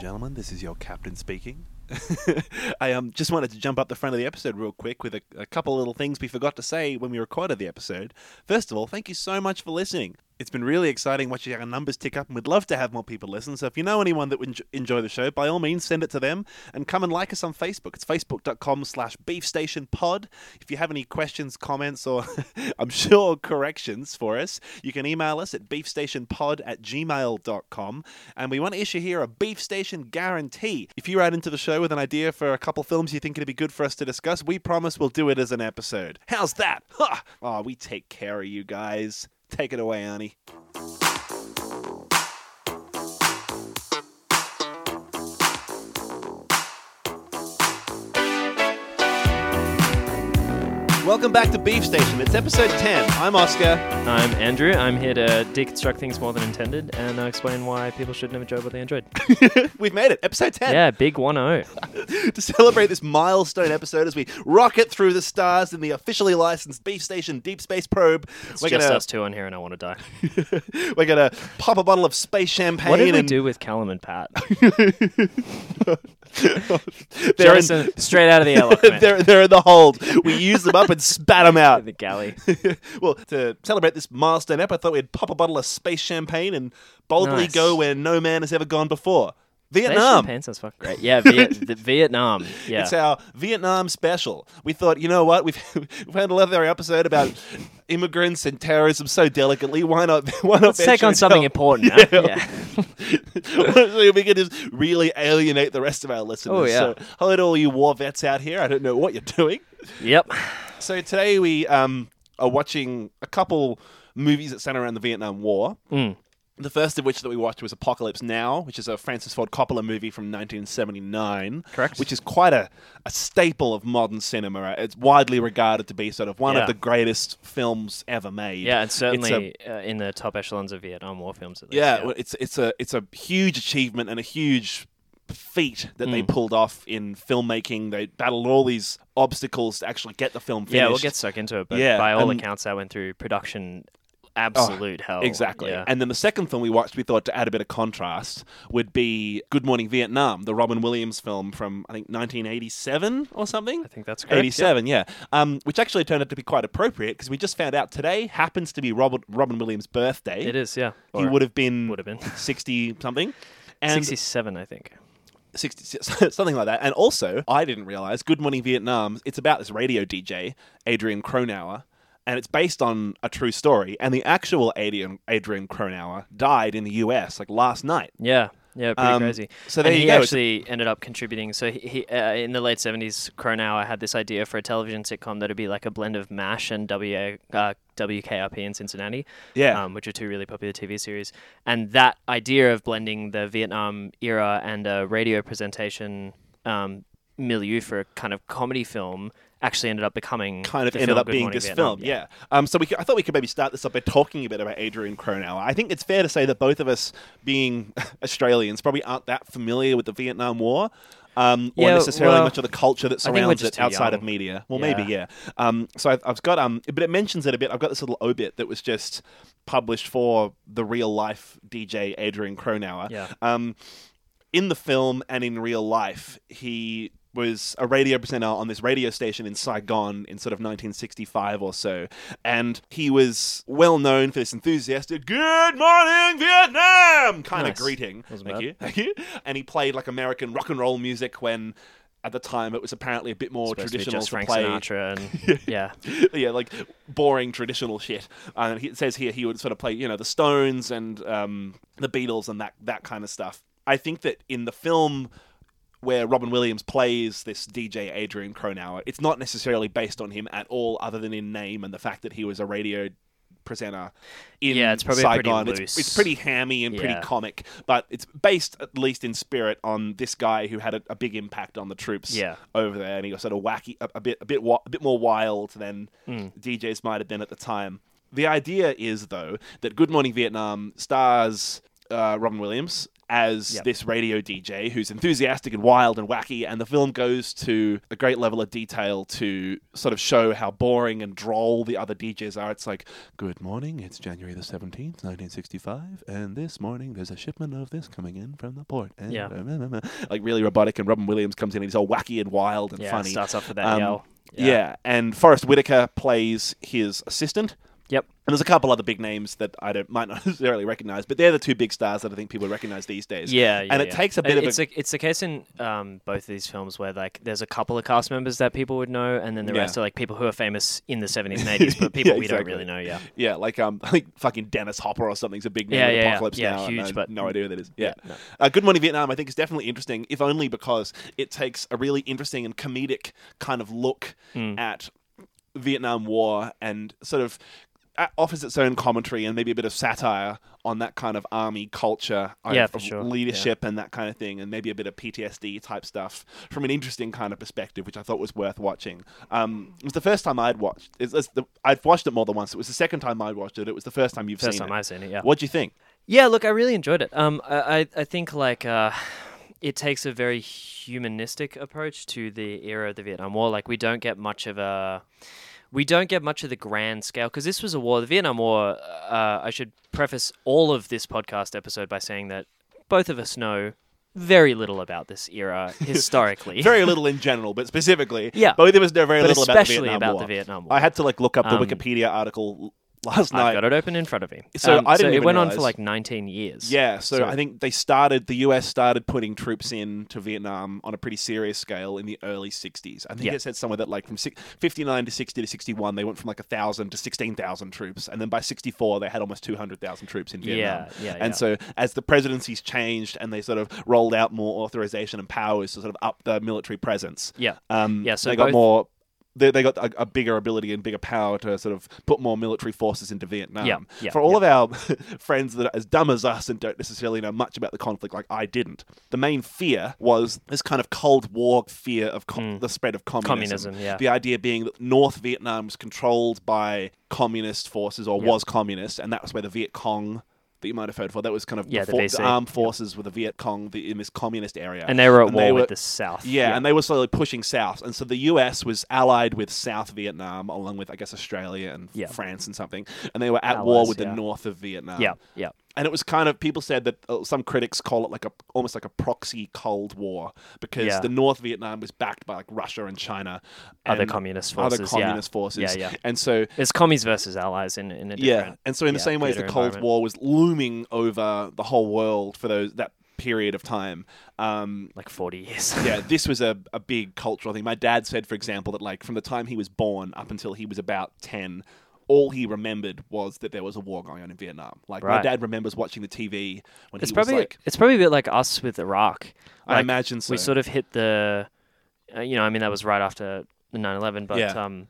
gentlemen, this is your captain speaking. I um, just wanted to jump up the front of the episode real quick with a, a couple little things we forgot to say when we recorded the episode. First of all, thank you so much for listening. It's been really exciting watching our numbers tick up, and we'd love to have more people listen. So if you know anyone that would enjoy the show, by all means, send it to them and come and like us on Facebook. It's facebook.com slash beefstationpod. If you have any questions, comments, or I'm sure corrections for us, you can email us at beefstationpod at gmail.com. And we want to issue here a Beef Station guarantee. If you write into the show with an idea for a couple films you think it'd be good for us to discuss, we promise we'll do it as an episode. How's that? Ha! Oh, we take care of you guys. Take it away, Arnie. Welcome back to Beef Station. It's episode 10. I'm Oscar. I'm Andrew. I'm here to deconstruct things more than intended and uh, explain why people shouldn't have enjoyed what they enjoyed. We've made it. Episode 10. yeah, big 1 0. to celebrate this milestone episode as we rocket through the stars in the officially licensed Beef Station Deep Space Probe. It's we're just gonna us two on here and I want to die. we're gonna pop a bottle of space champagne What did we and do with Callum and Pat? they're in, straight out of the airlock. they're, they're in the hold. We used them up and spat them out. In the galley. well, to celebrate this milestone ep, I thought we'd pop a bottle of space champagne and boldly Nice. go where no man has ever gone before. Vietnam. champagne sounds fucking great. Yeah, Viet- the Vietnam. Yeah. It's our Vietnam special. We thought, you know what? We've we've had another episode about immigrants and terrorism so delicately. Why not? Why not Let's take on something important. huh? Yeah. yeah. so we can just really alienate the rest of our listeners. Oh, yeah. So, hello to all you war vets out here. I don't know what you're doing. Yep. So today we um, are watching a couple movies that center around the Vietnam War. Mm. The first of which that we watched was Apocalypse Now, which is a Francis Ford Coppola movie from 1979. Correct. Which is quite a, a staple of modern cinema. It's widely regarded to be sort of one Yeah. of the greatest films ever made. Yeah, and It's a- certainly uh, in the top echelons of Vietnam War films. At least, yeah, well, it's it's a it's a huge achievement and a huge feat that they Mm. pulled off in filmmaking. They battled all these obstacles to actually get the film finished. Yeah, we'll get stuck into it, but Yeah, by all accounts, that went through production absolute hell. Exactly. Yeah. And then the second film we watched, we thought to add a bit of contrast, would be Good Morning Vietnam, the Robin Williams film from, I think, 1987 or something? I think that's correct. 87, yeah. Um, which actually turned out to be quite appropriate because we just found out today happens to be Robert, Robin Williams' birthday. It is, yeah. He would have been would have been 60 something. And 67, I think. 60, something like that. And also, I didn't realize Good Morning Vietnam, it's about this radio DJ, Adrian Cronauer, and it's based on a true story. And the actual Adrian, Adrian Cronauer died in the US like last night. Yeah, yeah, pretty Um, crazy. so there and you he go. Actually ended up contributing. So he, he uh, in the late seventies, Cronauer had this idea for a television sitcom that'd be like a blend of MASH and W uh, WKRP in Cincinnati, Yeah. um, which are two really popular TV series. And that idea of blending the Vietnam era and a radio presentation um, milieu for a kind of comedy film actually ended up becoming kind of ended up Good being Morning this Vietnam. film. Yeah. Um, so we I thought we could maybe start this up by talking a bit about Adrian Cronauer. I think it's fair to say that both of us, being Australians, probably aren't that familiar with the Vietnam War. Um, or Yeah, necessarily well, much of the culture that I think we're surrounds it outside of media. Well, Yeah. maybe, yeah. Um, so I've, I've got, um, but it mentions it a bit. I've got this little obit that was just published for the real life DJ Adrian Cronauer. Yeah. Um, in the film and in real life, he was a radio presenter on this radio station in Saigon in sort of 1965 or so. And he was well known for this enthusiastic, Good morning, Vietnam kind of greeting. Thank bad. you. Thank you. And he played like American rock and roll music when. At the time, it was apparently a bit more Supposed to traditional just to Frank play Sinatra and yeah, yeah, like boring traditional shit. And he, it says here he would sort of play, you know, the Stones and um, the Beatles and that that kind of stuff. I think that in the film where Robin Williams plays this DJ Adrian Cronauer, it's not necessarily based on him at all, other than in name and the fact that he was a radio presenter in Yeah, it's probably pretty Saigon. It's, loose. it's pretty hammy and pretty Yeah. comic, but it's based at least in spirit on this guy who had a, a big impact on the troops Yeah. over there, and he was sort of wacky, a, a bit, a bit, a bit more wild than Mm. DJs might have been at the time. The idea is, though, that Good Morning Vietnam stars uh, Robin Williams as Yep. this radio DJ who's enthusiastic and wild and wacky, and the film goes to a great level of detail to sort of show how boring and droll the other DJs are. It's like, good morning, it's January the 17th, 1965, and this morning there's a shipment of this coming in from the port. And Yeah. like really robotic, and Robin Williams comes in and he's all wacky and wild and yeah, funny. starts off with that Um, yell. Yeah. and Forest Whitaker plays his assistant. Yep. And there's a couple other big names that I don't might not necessarily recognize, but they're the two big stars that I think people recognize these days. Yeah, yeah, and it yeah. takes a bit Uh, of it's a, a, it's the case in um, both of these films where like there's a couple of cast members that people would know, and then the Yeah. rest are like people who are famous in the 70s and 80s, but people we exactly. don't really know. Yeah, yeah, like um, think fucking Dennis Hopper or something's a big name Yeah, in yeah. Apocalypse Yeah, now. huge, but- no idea who that is. Yeah, no. uh, Good Morning Vietnam, I think is definitely interesting, if only because it takes a really interesting and comedic kind of look Mm. at Vietnam War and sort of offers its own commentary and maybe a bit of satire on that kind of army culture Yeah, for sure. leadership and that kind of thing and maybe a bit of PTSD type stuff from an interesting kind of perspective which I thought was worth watching um, it was the first time I'd watched it the, I'd watched it more than once it was the second time I'd watched it it was the first time you've first seen time it I've seen it. Yeah, What do you think Yeah, look, I really enjoyed it. Um, I, I, I think like uh, it takes a very humanistic approach to the era of the Vietnam War. Like we don't get much of a, we don't get much of the grand scale because this was a war. The Vietnam War. Uh, I should preface all of this podcast episode by saying that both of us know very little about this era historically. very little in general but specifically Yeah. both of us know very but little about the especially Vietnam about War the Vietnam War. I had to like look up the Um, Wikipedia article last I've night got it open in front of me. So Um, I didn't it even went on for like 19 years. Yeah, so, So- I think they started the US started putting troops in to Vietnam on a pretty serious scale in the early 60s. I think Yeah. it said somewhere that like from 59 to 60 to 61 they went from like a 1000 to 16,000 troops and then by 64 they had almost 200,000 troops in Vietnam. Yeah, yeah, And yeah. so as the presidencies changed and they sort of rolled out more authorization and powers to sort of up the military presence. Yeah. Um, Yeah, so they got both- more they, they got a, a bigger ability and bigger power to sort of put more military forces into Vietnam. Yeah, yeah, For all of our friends that are as dumb as us and don't necessarily know much about the conflict, like I didn't, the main fear was this kind of Cold War fear of com- the spread of communism. Mm. Communism, yeah. The idea being that North Vietnam was controlled by communist forces or was communist, and that was where the Viet Cong. That you might have heard for that was kind of Yeah, the for- VC. armed forces with the Viet Cong the, in this communist area, And they were at And war they with the South. yeah, and they were slowly pushing south, and so the U.S. was allied with South Vietnam, along with I guess Australia and Yeah. France and something, and they were at war Allies, with the north of Vietnam. yeah, yeah. And it was kind of people said that uh, some critics call it like a almost like a proxy Cold War because Yeah. the North Vietnam was backed by like Russia and China, Other and communist other forces, yeah. communist forces, Yeah, yeah. and so It's commies versus allies in in a yeah, and so in the same way as the Cold. War was looming over the whole world for those that period of time. Um, like forty years. yeah, this was a, a big cultural thing. My dad said, for example, that like from the time he was born up until he was about ten, all he remembered was that there was a war going on in Vietnam. Like my dad remembers watching the TV when it's he probably was like, it's probably a bit like us with Iraq. I imagine so. we sort of hit the, uh, you know, I mean that was right after the 9/11, but Yeah. um,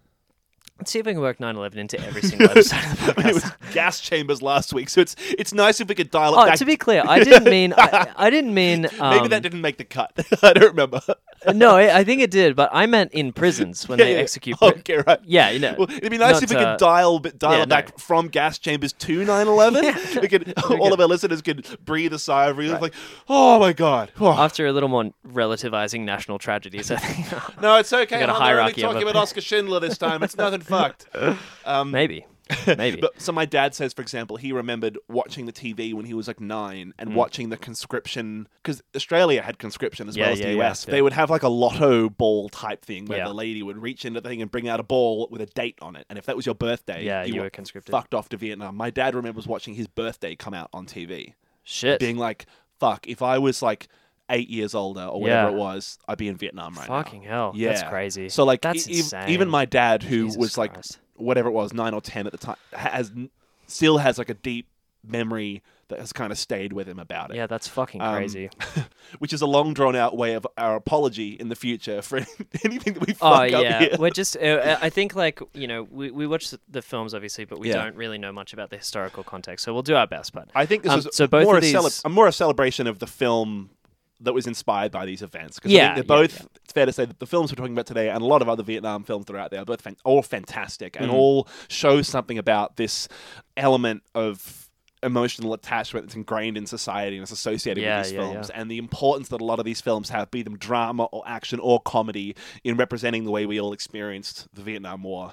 let's see if we can work 9/11 into every single episode of the I mean, it was gas chambers last week, so it's it's nice if we could dial it Oh, back. to be clear, I didn't mean I, I didn't mean um, Maybe that didn't make the cut. I don't remember. no, I, I think it did, but I meant in prisons when they execute. pri- Okay, right. Yeah, you know. Well, it'd be nice not, if we uh, could dial dial yeah, it back no. from gas chambers to 9/11. we could all of our listeners could breathe a sigh of relief, like, "Oh my god." Oh. After a little more relativizing national tragedies, I think No, it's okay. got a I'm only hierarchy of talking it. about Oskar Schindler this time. It's nothing fucked. Um, maybe, maybe. But so my dad says, for example, he remembered watching the TV when he was like nine and watching the conscription because Australia had conscription as Mm. Yeah, well as yeah, the US. yeah. They would have like a lotto ball type thing where the lady would reach into the thing and bring out a ball with a date on it, and if that was your birthday, Yeah, you were were conscripted. fucked off to Vietnam. My dad remembers watching his birthday come out on TV, Shit. being like, "Fuck, if I was like." Eight years older, or whatever Yeah. it was, I'd be in Vietnam right now. Fucking hell. Yeah, That's crazy. So like, That's e- insane. even my dad, who Jesus was like Christ. whatever it was, nine or ten at the time, has still has like a deep memory that has kind of stayed with him about it. Yeah, that's fucking Um, crazy. Which is a long drawn out way of our apology in the future for anything that we fuck Oh up yeah, here. we're just. Uh, I think like you know we we watch the, films obviously, but we Yeah. don't really know much about the historical context. So we'll do our best. But I think this Um, is so both more of a, cele- these- a more a celebration of the film that was inspired by these events. Because I Yeah, think they're yeah, both. It's fair to say that the films we're talking about today, and a lot of other Vietnam films that are out there, are both fan- all fantastic and mm. all show something about this element of emotional attachment that's ingrained in society and is associated Yeah, with these yeah, yeah. films, and the importance that a lot of these films have, be them drama or action or comedy, in representing the way we all experienced the Vietnam War.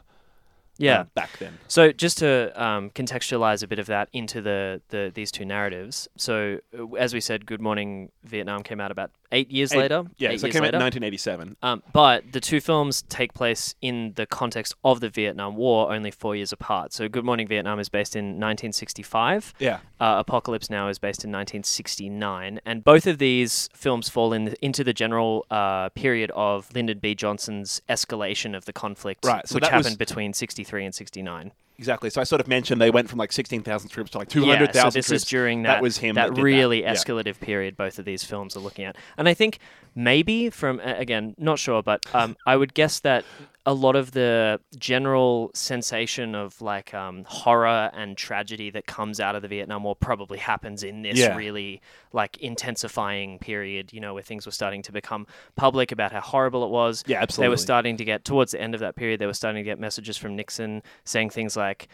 Yeah. uh, back then. So just to um, contextualize a bit of that into the, the these two narratives. So uh, as we said, Good Morning Vietnam came out about eight years Eight- later. Yeah, eight so it came out in 1987. Um, but the two films take place in the context of the Vietnam War, only four years apart. So Good Morning Vietnam is based in 1965. Yeah, Uh, Apocalypse Now is based in 1969, and both of these films fall in into the general uh, period of Lyndon B. Johnson's escalation of the conflict, Right, so which that was- happened between 63 and 69. Exactly. So I sort of mentioned they went from like 16,000 troops to like 200,000 Yeah, 200,000 so this troops. is during that, That was him that that did that. really Yeah. escalative period both of these films are looking at. And I think maybe from again, not sure, but um, I would guess that a lot of the general sensation of like um, horror and tragedy that comes out of the Vietnam War probably happens in this Yeah. really like intensifying period, you know, where things were starting to become public about how horrible it was. Yeah, absolutely. They were starting to get towards the end of that period. They were starting to get messages from Nixon saying things like,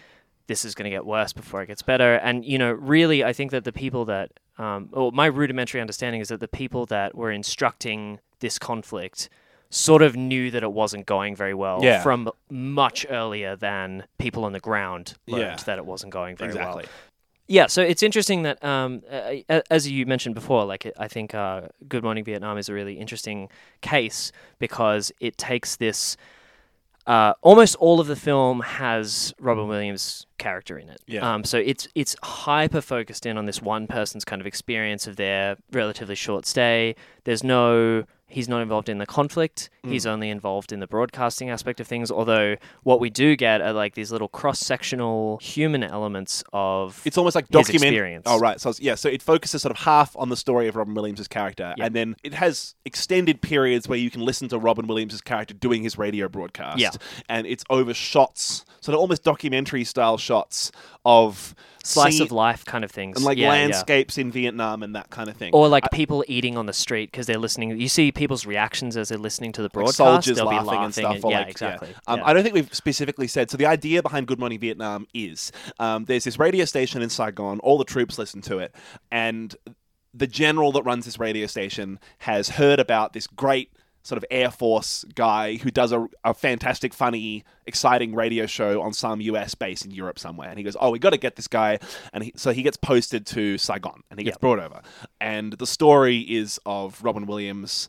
"This is going to get worse before it gets better." And you know, really, I think that the people that, um, or my rudimentary understanding is that the people that were instructing this conflict sort of knew that it wasn't going very well Yeah. from much earlier than people on the ground learned Yeah. that it wasn't going very well. exactly. Yeah, so it's interesting that, um, uh, as you mentioned before, like I think uh, Good Morning Vietnam is a really interesting case because it takes this. Uh, almost all of the film has Robin Williams' character in it. Yeah. Um, so it's it's hyper focused in on this one person's kind of experience of their relatively short stay. There's no he's not involved in the conflict. Mm. He's only involved in the broadcasting aspect of things. Although what we do get are like these little cross sectional human elements of It's almost like document. experience. Oh, right. So yeah, so it focuses sort of half on the story of Robin Williams' character, Yeah. and then it has extended periods where you can listen to Robin Williams' character doing his radio broadcast. Yeah. and it's over shots, sort of almost documentary style shots of slice scene- of life kind of things, and like Yeah, yeah. landscapes in Vietnam and that kind of thing. Or like people eating on the street because they're listening. You see people's reactions as they're listening to the like broadcast. soldiers They'll laughing, be laughing and stuff. or yeah, like, exactly. Um, Yeah. I don't think we've specifically said. So the idea behind Good Morning Vietnam is um, there's this radio station in Saigon. All the troops listen to it, and the general that runs this radio station has heard about this great sort of Air Force guy who does a, a fantastic, funny, exciting radio show on some US base in Europe somewhere. And he goes, Oh, we got to get this guy. And he, so he gets posted to Saigon and he gets Yep. brought over. And the story is of Robin Williams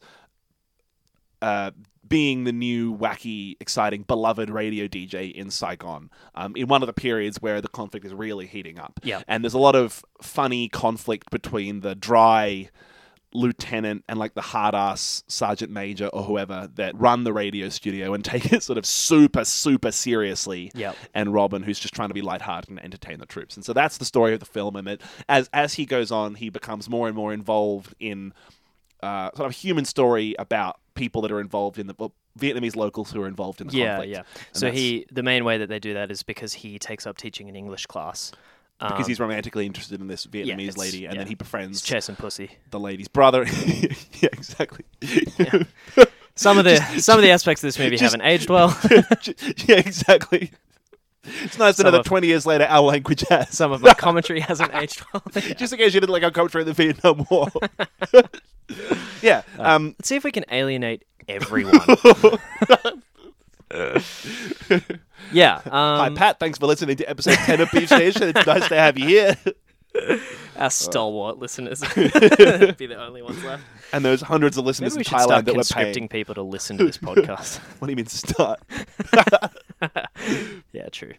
uh, being the new, wacky, exciting, beloved radio DJ in Saigon um, in one of the periods where the conflict is really heating up. Yeah. And there's a lot of funny conflict between the dry lieutenant and like the hard ass sergeant major or whoever that run the radio studio and take it sort of super, super seriously. Yep. And Robin, who's just trying to be lighthearted and entertain the troops. And so that's the story of the film. And it, as, as he goes on, he becomes more and more involved in uh, sort of a human story about people that are involved in the well, Vietnamese locals who are involved in the yeah, conflict. yeah. And So he, the main way that they do that is because he takes up teaching an English class. Because Um, he's romantically interested in this Vietnamese it's- lady, and yeah. then he he's chess and pussy. the lady's brother. yeah, exactly. Some of the some of the aspects of this movie just- haven't aged well. yeah, exactly. It's nice to Some know that of- 20 years later our language has. Some of my commentary hasn't aged well. Just in case you didn't like our commentary in the Vietnam War. yeah. Um, Let's see if we can alienate everyone. yeah. hi, Um, Pat. Thanks for listening to episode 10 of Beef Station. It's nice to have you here. our stalwart listeners be the only ones left. And there's hundreds of listeners Maybe we in should start that we're conscripting paying. people to listen to this podcast. What do you mean start? yeah, true.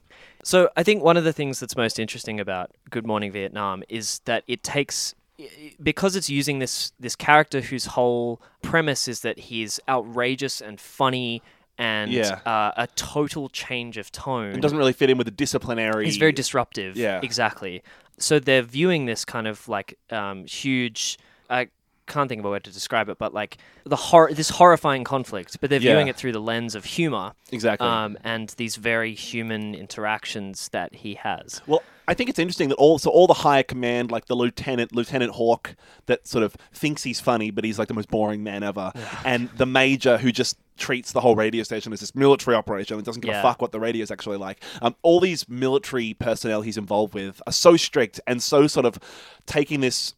So I think one of the things that's most interesting about Good Morning Vietnam is that it takes because it's using this this character whose whole premise is that he's outrageous and funny and Yeah. uh, a total change of tone. It doesn't really fit in with the disciplinary. He's very disruptive. Yeah. exactly. So they're viewing this kind of like um, huge. I can't think of a word to describe it, but like the hor- this horrifying conflict. But they're Yeah. viewing it through the lens of humor exactly. um, and these very human interactions that he has. Well, I think it's interesting that all so all the higher command, like the lieutenant, Lieutenant Hawk, that sort of thinks he's funny, but he's like the most boring man ever, and the major who just treats the whole radio station as this military operation and doesn't give Yeah. a fuck what the radio is actually like. Um, all these military personnel he's involved with are so strict and so sort of taking this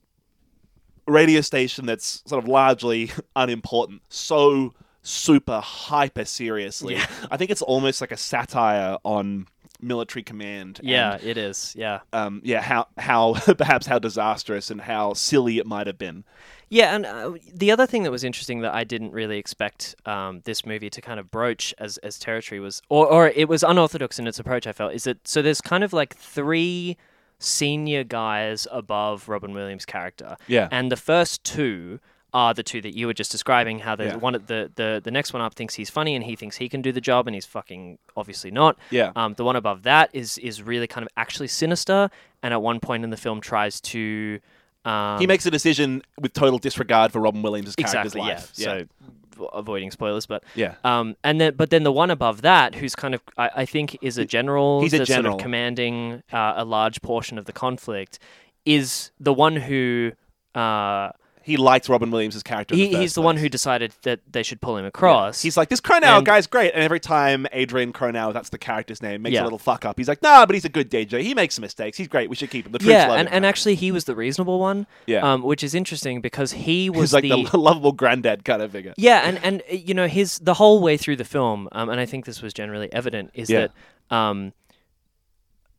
radio station that's sort of largely unimportant so super hyper seriously. Yeah. I think it's almost like a satire on military command. and, Yeah, it is. Yeah. um, yeah, how how perhaps how disastrous and how silly it might have been. Yeah, and uh, the other thing that was interesting that I didn't really expect um, this movie to kind of broach as as territory was, or or it was unorthodox in its approach. I felt is that so there's kind of like three senior guys above Robin Williams' character, Yeah. and the first two are the two that you were just describing. How the Yeah. one the the the next one up thinks he's funny and he thinks he can do the job, and he's fucking obviously not. Yeah. Um, the one above that is is really kind of actually sinister, and at one point in the film tries to. Um, he makes a decision with total disregard for Robin Williams' character's exactly, life. Yeah. So avoiding spoilers, but yeah. um, and then but then the one above that, who's kind of I, I think is a general, He's a that's sort general. of commanding uh, a large portion of the conflict, is the one who. Uh, he likes Robin Williams' character. he, the he's the one who decided that they should pull him Yeah. across. He's like, this And- guy's great. And every time Adrian Cronau, that's the character's name, makes Yeah. a little fuck up, he's like, nah, but he's a good DJ. He makes mistakes. He's great. We should keep him. The troops yeah, love and, him. and actually he was the reasonable one. Yeah. Um, which is interesting because he was he's like the, the, lovable granddad kind of figure. Yeah, and and you know his the whole way through the film, um, and I think this was generally evident, is Yeah. that um,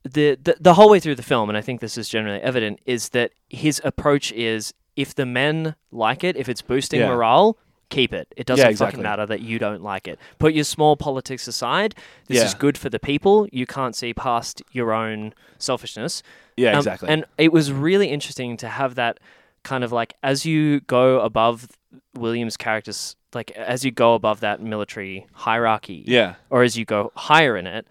the, the the whole way through the film, and I think this is generally evident, is that his approach is if the men like it, if it's boosting Yeah. morale, keep it. It doesn't exactly. fucking matter that you don't like it. Put your small politics aside. This is good for the people. You can't see past your own selfishness. Yeah, Um, exactly. And it was really interesting to have that kind of like as you go above Williams' characters, like as you go above that military hierarchy, yeah. or as you go higher in it,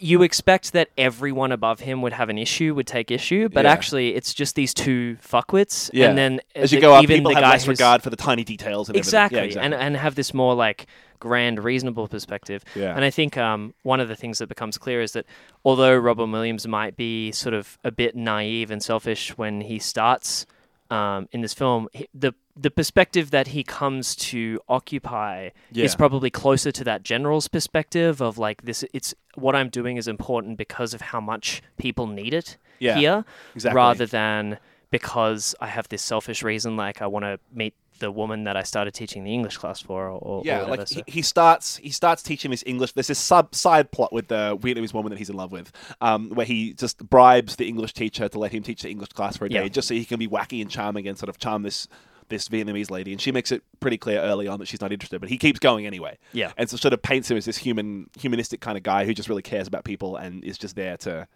you expect that everyone above him would have an issue, would take issue, but Yeah. actually it's just these two fuckwits, Yeah. and then As you go up, even people the have less regard for the tiny details and exactly, everything. Yeah, and and have this more like grand, reasonable perspective. Yeah. And I think um, one of the things that becomes clear is that although Robin Williams might be sort of a bit naive and selfish when he starts um, in this film, he, the the perspective that he comes to occupy is probably closer to that general's perspective of like this. It's what I'm doing is important because of how much people need it Yeah, here, exactly. rather than because I have this selfish reason, like I want to meet the woman that I started teaching the English class for, or, or yeah, or whatever. like so- he, he starts he starts teaching this English. There's this sub side plot with the Vietnamese woman that he's in love with, um, where he just bribes the English teacher to let him teach the English class for a day, just so he can be wacky and charming and sort of charm this this Vietnamese lady. And she makes it pretty clear early on that she's not interested, but he keeps going anyway. Yeah. and so sort of paints him as this human humanistic kind of guy who just really cares about people and is just there to.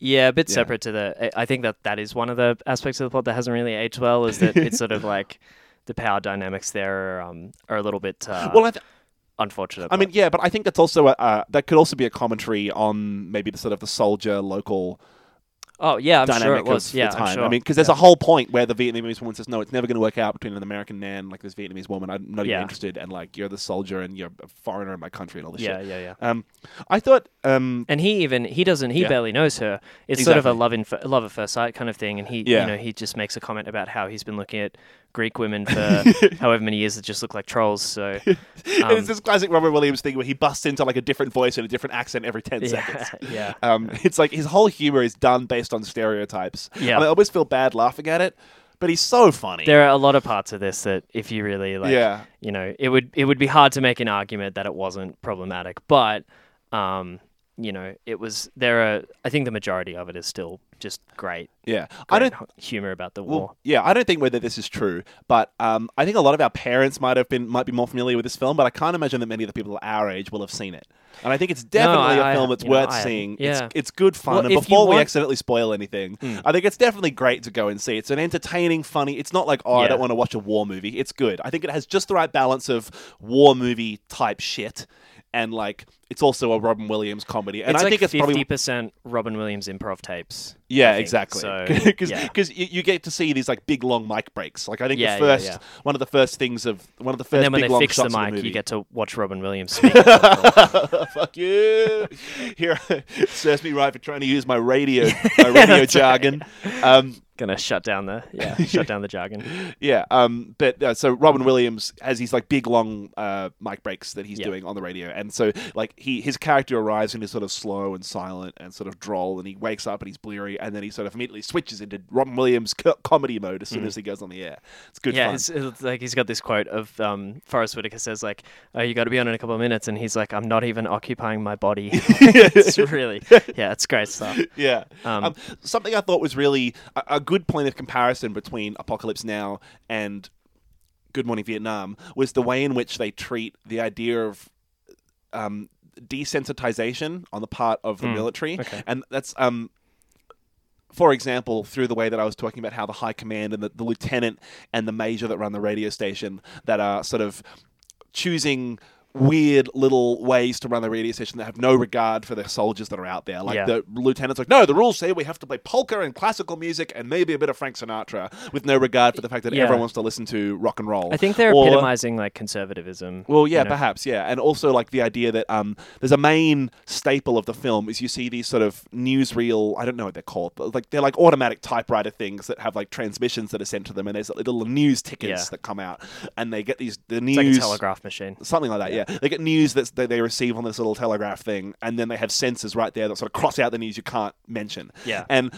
Yeah, a bit Yeah. separate to the. I- think that that is one of the aspects of the plot that hasn't really aged well. Is that it's sort of like the power dynamics there are, um, are a little bit uh, well, I, th- unfortunate. I but- mean, yeah, but I think that's also a, uh, that could also be a commentary on maybe the sort of the soldier local oh yeah, I'm dynamic sure it was. of Yeah, the I'm time. sure. I mean, because there's a whole point where the Vietnamese woman says, "No, it's never going to work out between an American man like this Vietnamese woman. I'm not even interested, and like you're the soldier and you're a foreigner in my country and all this yeah, shit." yeah, yeah. Um, I thought, um, And he even he doesn't he Yeah. barely knows her. It's sort of a love in love at first sight kind of thing. And he Yeah. you know he just makes a comment about how he's been looking at Greek women for however many years that just look like trolls. So um, it's this classic Robert Williams thing where he busts into like a different voice and a different accent every ten yeah, seconds. yeah. Um, it's like his whole humor is done based on stereotypes. Yeah. and I always feel bad laughing at it, but he's so funny. There are a lot of parts of this that if you really like yeah, you know, it would it would be hard to make an argument that it wasn't problematic, but um, you know, it was there are I think the majority of it is still just great. yeah. I don't. humor about the war. Well, yeah, I don't think whether this is true, but um, I think a lot of our parents might have been might be more familiar with this film, but I can't imagine that many of the people our age will have seen it. And I think it's definitely I- a film that's you know, worth I seeing. Yeah. It's it's good fun. Well, and before we accidentally spoil anything, Hmm. I think it's definitely great to go and see. It's an entertaining, funny. It's not like oh, I don't want to watch a war movie. It's good. I think it has just the right balance of war movie type shit. And like, it's also a Robin Williams comedy, and it's I like think it's fifty probably percent Robin Williams improv tapes. yeah, exactly. So, Because yeah. you, you get to see these like big long mic breaks. Like I think Yeah, the first yeah. one of the first things of one of the first And then when they fix the mic, movie. you get to watch Robin Williams speak. the. Fuck you! Here serves me right for trying to use my radio my radio jargon. Um, Gonna shut down the yeah, shut down the jargon. Yeah, um, but uh, so Robin Williams has these like big long uh, mic breaks that he's Yeah. doing on the radio, and so like he his character arrives and is sort of slow and silent and sort of droll, and he wakes up and he's bleary, and then he sort of immediately switches into Robin Williams co- comedy mode as soon as he goes on the air. It's good Mm. yeah, it's, it's like he's got this quote of um, Forest Whitaker says like, "Oh, you got to be on in a couple of minutes," and he's like, "I'm not even occupying my body." it's really yeah, it's great stuff. Yeah. Um, Um, something I thought was really a, a good point of comparison between Apocalypse Now and Good Morning Vietnam was the way in which they treat the idea of um, desensitization on the part of the Mm, military, okay. and that's um. For example, through the way that I was talking about how the high command and the, the lieutenant and the major that run the radio station that are sort of choosing weird little ways to run the radio station that have no regard for the soldiers that are out there. Like Yeah. the lieutenant's like, no, the rules say we have to play polka and classical music and maybe a bit of Frank Sinatra with no regard for the fact that Yeah. everyone wants to listen to rock and roll. I think they're Or- epitomizing like conservatism. well, yeah, you know? perhaps, yeah, and also like the idea that um, there's a main staple of the film is you see these sort of newsreel. I don't know what they're called, but like they're like automatic typewriter things that have like transmissions that are sent to them, and there's little news tickets Yeah. that come out, and they get these the It's news. like a telegraph machine. Something like that, yeah. They get news that's, that they receive on this little telegraph thing, and then they have censors right there that sort of cross out the news you can't mention. Yeah. And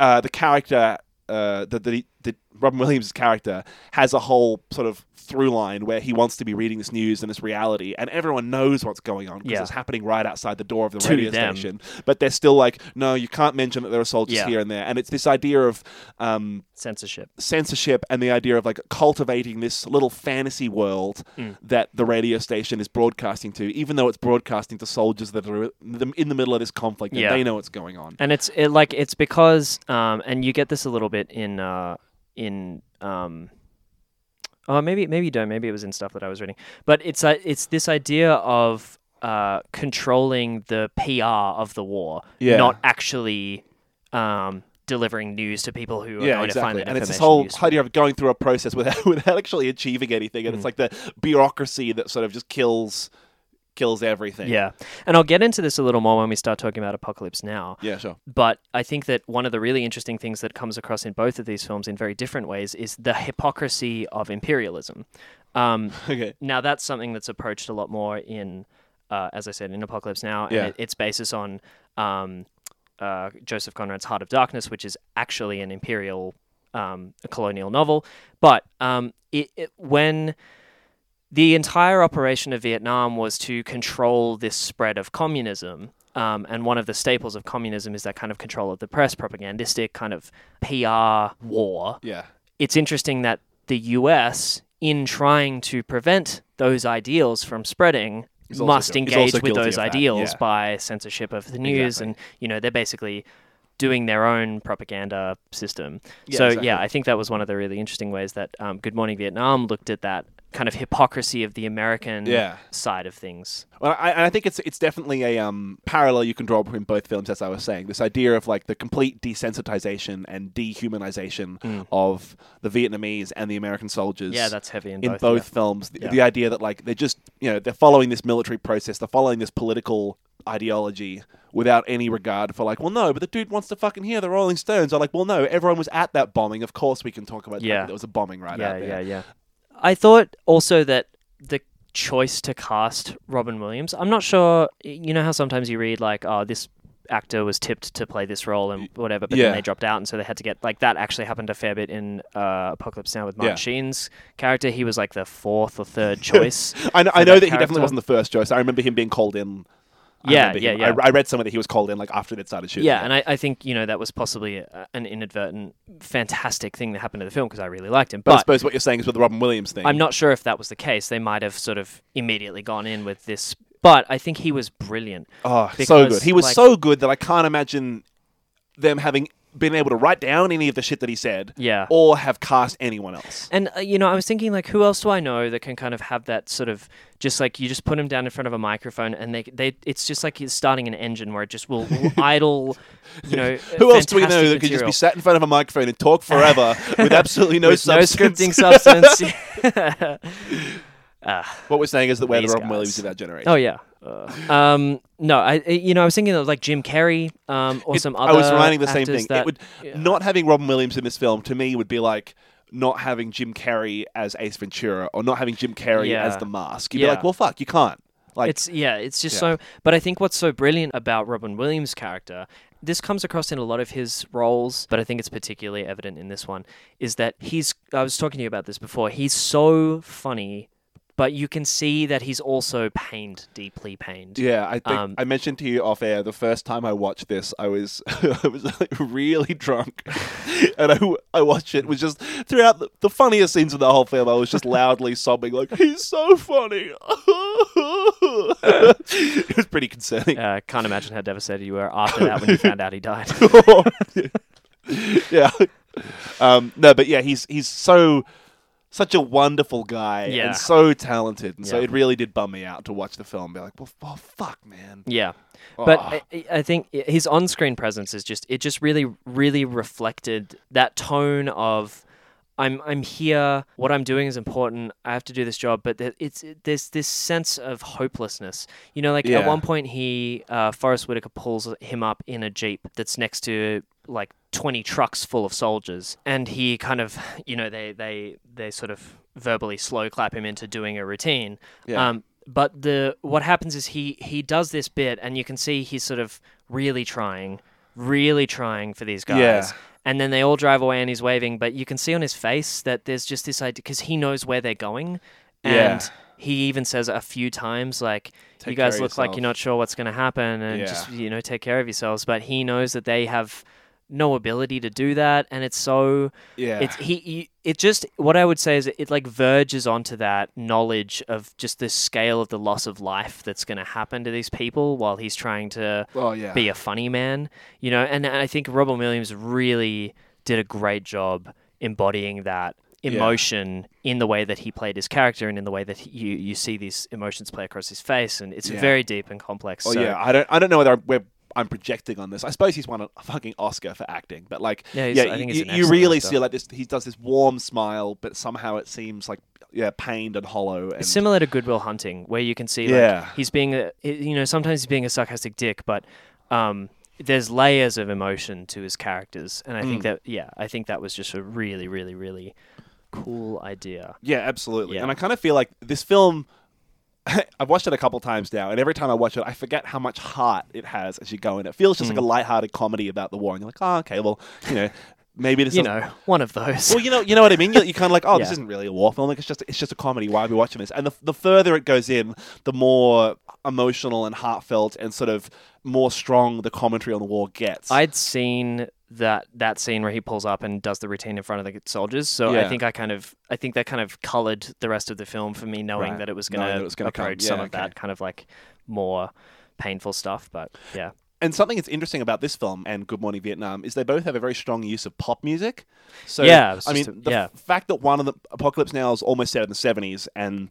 uh, the character, uh, the, the, the Robin Williams' character, has a whole sort of through line where he wants to be reading this news and this reality, and everyone knows what's going on because Yeah. it's happening right outside the door of the To radio them. station. But they're still like, no, you can't mention that there are soldiers Yeah. here and there. And it's this idea of. Um, Censorship. censorship and the idea of like cultivating this little fantasy world Mm. that the radio station is broadcasting to, even though it's broadcasting to soldiers that are in the middle of this conflict Yeah. they know what's going on. and it's it, like it's because um, and you get this a little bit in uh, in um, oh maybe maybe you don't maybe it was in stuff that I was reading but it's uh, it's this idea of uh, controlling the PR of the war Yeah. not actually um, delivering news to people who are Yeah, going to find that And it's this whole useful. idea of going through a process without without actually achieving anything, and it's Mm. like the bureaucracy that sort of just kills kills everything. yeah and I'll get into this a little more when we start talking about Apocalypse Now yeah, sure. But I think that one of the really interesting things that comes across in both of these films in very different ways is the hypocrisy of imperialism. Um, Okay. now, that's something that's approached a lot more in, uh, as I said, in Apocalypse Now, and Yeah. it, its basis on um, uh, Joseph Conrad's Heart of Darkness, which is actually an imperial um, a colonial novel. But um, it, it, when the entire operation of Vietnam was to control this spread of communism. Um, and one of the staples of communism is that kind of control of the press, propagandistic kind of PR war. Yeah. It's interesting that the US, in trying to prevent those ideals from spreading, also must engage with those ideals yeah. by censorship of the news. Exactly. And, you know, they're basically doing their own propaganda system. Yeah, so, exactly. yeah, I think that was one of the really interesting ways that um, Good Morning Vietnam looked at that kind of hypocrisy of the American Yeah. side of things. Well, I, I think it's it's definitely a um, parallel you can draw between both films, as I was saying. This idea of like the complete desensitization and dehumanization Mm. of the Vietnamese and the American soldiers. Yeah, that's heavy in, in both. both, yeah. films. The, Yeah. the idea that like they're just you know they're following this military process, they're following this political ideology without any regard for like, well, no, but the dude wants to fucking hear the Rolling Stones. Are like, well, no, everyone was at that bombing. Of course, we can talk about Yeah. that there was a bombing right yeah, out there. yeah, yeah. I thought also that the choice to cast Robin Williams. I'm not sure. You know how sometimes you read like, oh, this actor was tipped to play this role and whatever, but Yeah. then they dropped out, and so they had to get like that. Actually, happened a fair bit in uh, Apocalypse Now with Martin Yeah. Sheen's character. He was like the fourth or third choice. I know, I know that that he definitely wasn't the first choice. I remember him being called in. Yeah, yeah, him- yeah. I, I read somewhere that he was called in like after they'd started shooting. yeah, and I, I think you know that was possibly a, an inadvertent, fantastic thing that happened to the film because I really liked him. but I suppose what you're saying is with the Robin Williams thing. I'm not sure if that was the case. They might have sort of immediately gone in with this, but I think he was brilliant. Oh, so good. He was like- so good that I can't imagine them having been able to write down any of the shit that he said Yeah. or have cast anyone else. And uh, you know, I was thinking like, who else do I know that can kind of have that sort of just like you just put him down in front of a microphone and they they it's just like he's starting an engine where it just will, will idle, you know. Who else do we know fantastic that could just be sat in front of a microphone and talk forever with absolutely no With no scripting substance? Uh, What we're saying is that we're the Robin Williams guys. of our generation. oh yeah. Uh, um, no, I you know I was thinking of like Jim Carrey, um, or It- some other. I was reminding the same thing. That, it would yeah. not having Robin Williams in this film to me would be like not having Jim Carrey as Ace Ventura or not having Jim Carrey Yeah. as the mask. You'd Yeah. be like, well, fuck, you can't. Like, it's yeah, it's just so. But I think what's so brilliant about Robin Williams' character, this comes across in a lot of his roles, but I think it's particularly evident in this one, is that he's. I was talking to you about this before. He's so funny, but you can see that he's also pained, deeply pained. Yeah, I think Um, I mentioned to you off air the first time I watched this, I was I was like really drunk, and I, I watched it. it was just throughout the, the funniest scenes of the whole film. I was just loudly sobbing like he's so funny. it was pretty concerning. Uh, can't imagine how devastated you were after that when you found out he died. yeah, um, no, but yeah, he's he's so such a wonderful guy Yeah. and so talented, and so it really did bum me out to watch the film. And be like, well, oh fuck, man. yeah. But Oh. I- I, I think his on-screen presence is just it just really really reflected that tone of I'm I'm here. What I'm doing is important. I have to do this job, but there, it's there's this sense of hopelessness. You know, like Yeah. at one point he uh, Forest Whitaker pulls him up in a jeep that's next to like 20 trucks full of soldiers, and he kind of you know they they they sort of verbally slow clap him into doing a routine. Yeah. Um, but the what happens is he he does this bit, and you can see he's sort of really trying, really trying for these guys. Yeah. And then they all drive away, and he's waving. But you can see on his face that there's just this idea because he knows where they're going, and Yeah. he even says a few times like, Take "You guys look like you're not sure what's going to happen, and Yeah. just you know take care of yourselves." But he knows that they have no ability to do that, and it's so yeah. it's he, he it just what I would say is it like verges onto that knowledge of just the scale of the loss of life that's going to happen to these people while he's trying to oh yeah. be a funny man, you know. And I think Robin Williams really did a great job embodying that emotion in the way that he played his character and in the way that he, you you see these emotions play across his face, and it's Yeah. very deep and complex. Oh so, yeah, I don't I don't know whether we're, I'm projecting on this. I suppose he's won a fucking Oscar for acting, but like Yeah, yeah, I think you, an you really actor. see like this. He does this warm smile, but somehow it seems like yeah, pained and hollow. And It's similar to Good Will Hunting, where you can see Yeah. he's being a you know sometimes he's being a sarcastic dick, but um, there's layers of emotion to his characters, and I think Mm. that yeah, I think that was just a really really really cool idea. yeah, absolutely. Yeah. And I kind of feel like this film. I've watched it a couple times now, and every time I watch it, I forget how much heart it has as you go in. It feels just like Mm. a lighthearted comedy about the war, and you're like, oh, okay, well, you know, maybe this You know, one of those. Well, you know, you know what I mean. You're, you're kind of like, oh, this isn't really a war film. Like, it's just, it's just a comedy. Why are we watching this? And the, the further it goes in, the more emotional and heartfelt and sort of more strong the commentary on the war gets. I'd seen that that scene where he pulls up and does the routine in front of the soldiers, so I think I kind of I think that kind of coloured the rest of the film for me, knowing Right. that it was going to come. approach Yeah, some of okay. that kind of like more painful stuff. But yeah, and something that's interesting about this film and Good Morning Vietnam is they both have a very strong use of pop music. So Yeah, I mean, a- the yeah. fact that one of the Apocalypse Now is almost set in the seventies and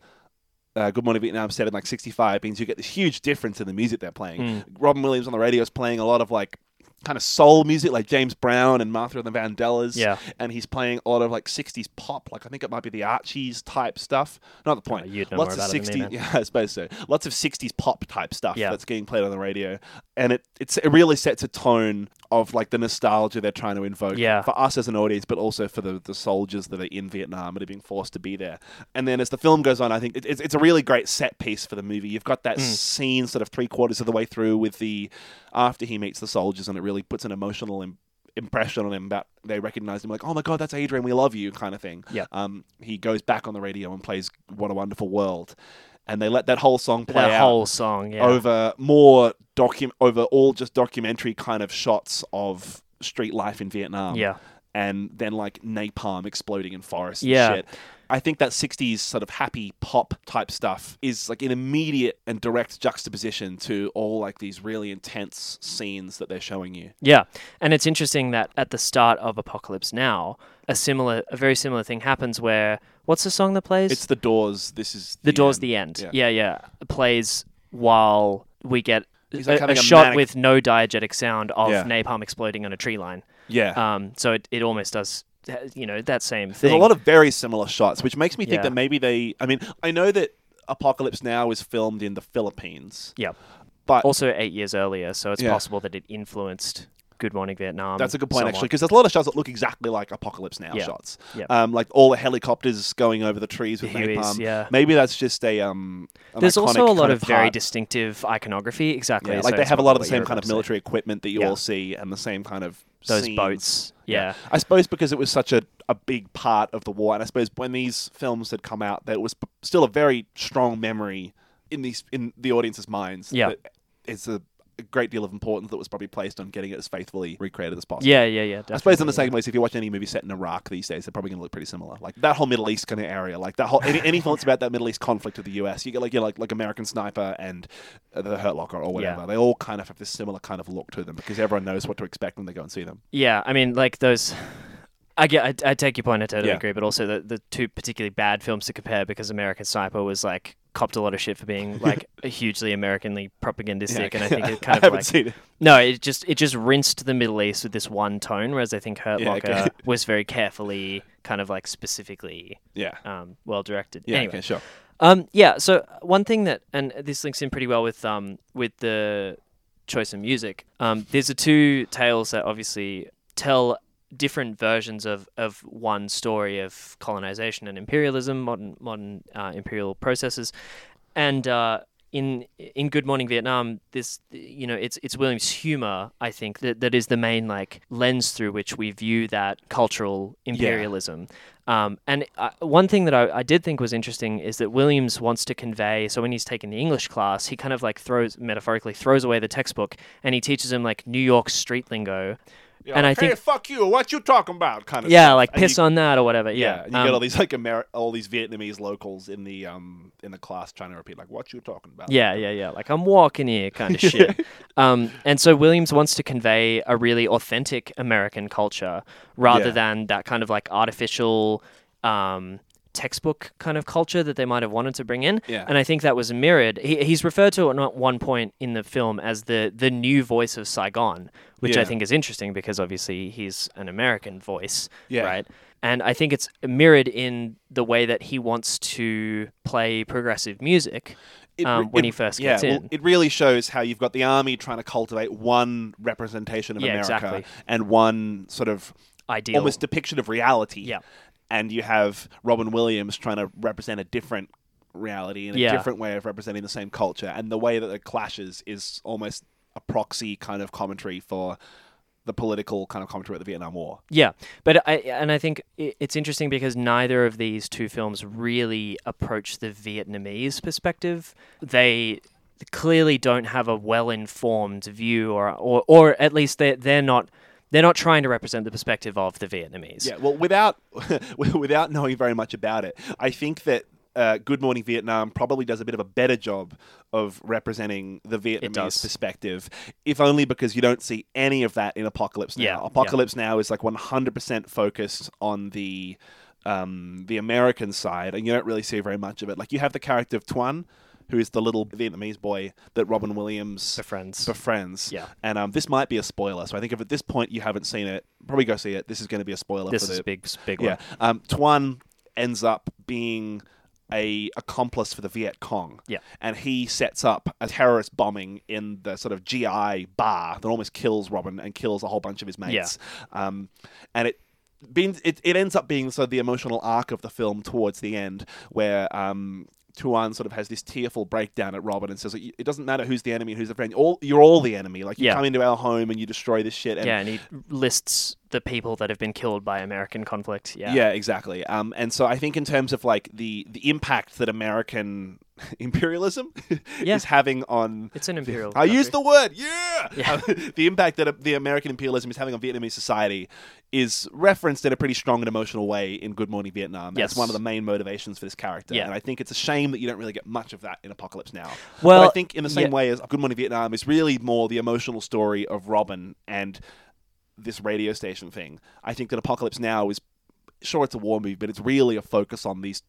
uh, Good Morning Vietnam set in like sixty five means you get this huge difference in the music they're playing. Mm. Robin Williams on the radio is playing a lot of like kind of soul music like James Brown and Martha and the Vandellas. Yeah. And he's playing a lot of like 60s pop, like I think it might be the Archies type stuff. Not the point. Oh, Lots of about 60s, me, yeah, I suppose so. Lots of 60s pop type stuff Yeah. that's getting played on the radio. And it it's, it really sets a tone of like the nostalgia they're trying to invoke Yeah. for us as an audience, but also for the, the soldiers that are in Vietnam and are being forced to be there. And then as the film goes on, I think it, it's, it's a really great set piece for the movie. You've got that Mm. scene sort of three quarters of the way through with the after he meets the soldiers, and it really puts an emotional im- impression on him about they recognize him like, oh my god, that's Adrian, we love you, kind of thing. Yeah. Um, he goes back on the radio and plays "What a Wonderful World," and they let that whole song play that out whole song, yeah, over more docu- over all just documentary kind of shots of street life in Vietnam. yeah, And then like napalm exploding in forests Yeah. and shit. I think that 60s sort of happy pop type stuff is like an immediate and direct juxtaposition to all like these really intense scenes that they're showing you. yeah. And it's interesting that at the start of Apocalypse Now, a similar, a very similar thing happens where what's the song that plays? It's the doors. This is the door's end. the end. Yeah. Yeah, yeah. It Plays while we get He's like a, a a shot manic- with no diegetic sound of Yeah. napalm exploding on a tree line. Yeah. Um, so it, it almost does, you know, that same thing. There's a lot of very similar shots, which makes me think Yeah. that maybe they. I mean, I know that Apocalypse Now is filmed in the Philippines. Yeah. But Also eight years earlier, so it's Yeah. possible that it influenced Good Morning Vietnam. That's a good point, somewhat. actually, because there's a lot of shots that look exactly like Apocalypse Now Yeah. shots. Yeah. Um, like all the helicopters going over the trees with napalm. yeah. Maybe that's just a um. There's also a lot kind of very distinctive iconography. Exactly. Yeah, so like they have a lot of the same kind of military equipment that you all see, and the same kind of Those scenes. boats. Yeah. I suppose because it was such a, a big part of the war, and I suppose when these films had come out, there was still a very strong memory in these in the audience's minds. Yeah. it's a, a great deal of importance that was probably placed on getting it as faithfully recreated as possible. Yeah, yeah, yeah. I suppose in the same ways, if you watch any movie set in Iraq these days, they're probably going to look pretty similar. Like that whole Middle East kind of area, like that whole any, any thoughts about that Middle East conflict with the US? You get like you like like American Sniper and uh, the Hurt Locker or whatever. Yeah. They all kind of have this similar kind of look to them because everyone knows what to expect when they go and see them. Yeah, I mean, like those. I get. I, I take your point. I totally Yeah. agree. But also the the two particularly bad films to compare because American Sniper was like copped a lot of shit for being like hugely Americanly propagandistic, and I think it kind I of haven't like seen it. no, it just it just rinsed the Middle East with this one tone, whereas I think Hurt Yeah, Locker okay. was very carefully, kind of like specifically Yeah. um, well directed. Yeah. anyway, Okay. Sure. um, yeah. So one thing that, and this links in pretty well with um, with the choice of music. Um, there's the two tales that obviously tell different versions of, of one story of colonization and imperialism, modern modern uh, imperial processes, and uh, in in Good Morning Vietnam, this you know it's it's William's humor. I think that that is the main like lens through which we view that cultural imperialism. Um, and uh, one thing that I, I did think was interesting is that Williams wants to convey. So when he's taking the English class, he kind of like throws metaphorically throws away the textbook and he teaches him like New York street lingo. And I hey, think- fuck you. What you talking about? Kind of. Yeah, stuff. like piss you- on that or whatever. Yeah, Yeah, and you Um, get all these like Ameri- all these Vietnamese locals in the um in the class trying to repeat like what you talking about. Yeah, yeah, yeah. Like I'm walking here, kind of shit. Um, and so Williams wants to convey a really authentic American culture rather Yeah. than that kind of like artificial um, textbook kind of culture that they might have wanted to bring in. Yeah. And I think that was mirrored. He, he's referred to at one point in the film as the the new voice of Saigon, which I think is interesting because obviously he's an American voice, Yeah. right? And I think it's mirrored in the way that he wants to play progressive music It um, re- when it- he first yeah, gets well, in. it really shows how you've got the army trying to cultivate one representation of Yeah, America exactly. and one sort of Ideal. almost depiction of reality. Yeah. And you have Robin Williams trying to represent a different reality and a Yeah. different way of representing the same culture. And the way that it clashes is almost a proxy kind of commentary for the political kind of commentary of the Vietnam War. Yeah, but I and I think it's interesting because neither of these two films really approach the Vietnamese perspective. They clearly don't have a well-informed view, or or, or at least they they're not they're not trying to represent the perspective of the Vietnamese. Yeah, well, without without knowing very much about it, I think that uh, Good Morning Vietnam probably does a bit of a better job of representing the Vietnamese perspective, if only because you don't see any of that in Apocalypse Now. Yeah, yeah. Apocalypse Now is like 100% focused on the um, the American side, and you don't really see very much of it. Like you have the character of Tuan, who is the little Vietnamese boy that Robin Williams Befriends. befriends. Yeah. And um, this might be a spoiler, so I think if at this point you haven't seen it, probably go see it. This is going to be a spoiler. this for is the, big big yeah. one. Um, Tuan ends up being a accomplice for the Viet Cong. Yeah. And he sets up a terrorist bombing in the sort of GI bar that almost kills Robin and kills a whole bunch of his mates. Um, and it being it, it ends up being sort of the emotional arc of the film towards the end where um Tuan sort of has this tearful breakdown at Robin and says it doesn't matter who's the enemy and who's the friend. All you're all the enemy. Like you Yeah. come into our home and you destroy this shit. And yeah, and he lists the people that have been killed by American conflict. Yeah, Yeah, exactly. Um, and so I think in terms of like the the impact that American imperialism Yeah. is having on it's an imperial. I use the word, yeah. Yeah. The impact that uh, the American imperialism is having on Vietnamese society is referenced in a pretty strong and emotional way in Good Morning Vietnam. Yes. It's one of the main motivations for this character. Yeah. And I think it's a shame that you don't really get much of that in Apocalypse Now. Well, but I think in the same yeah. way as Good Morning Vietnam is really more the emotional story of Robin and this radio station thing. I think that Apocalypse Now is sure it's a war movie, but it's really a focus on these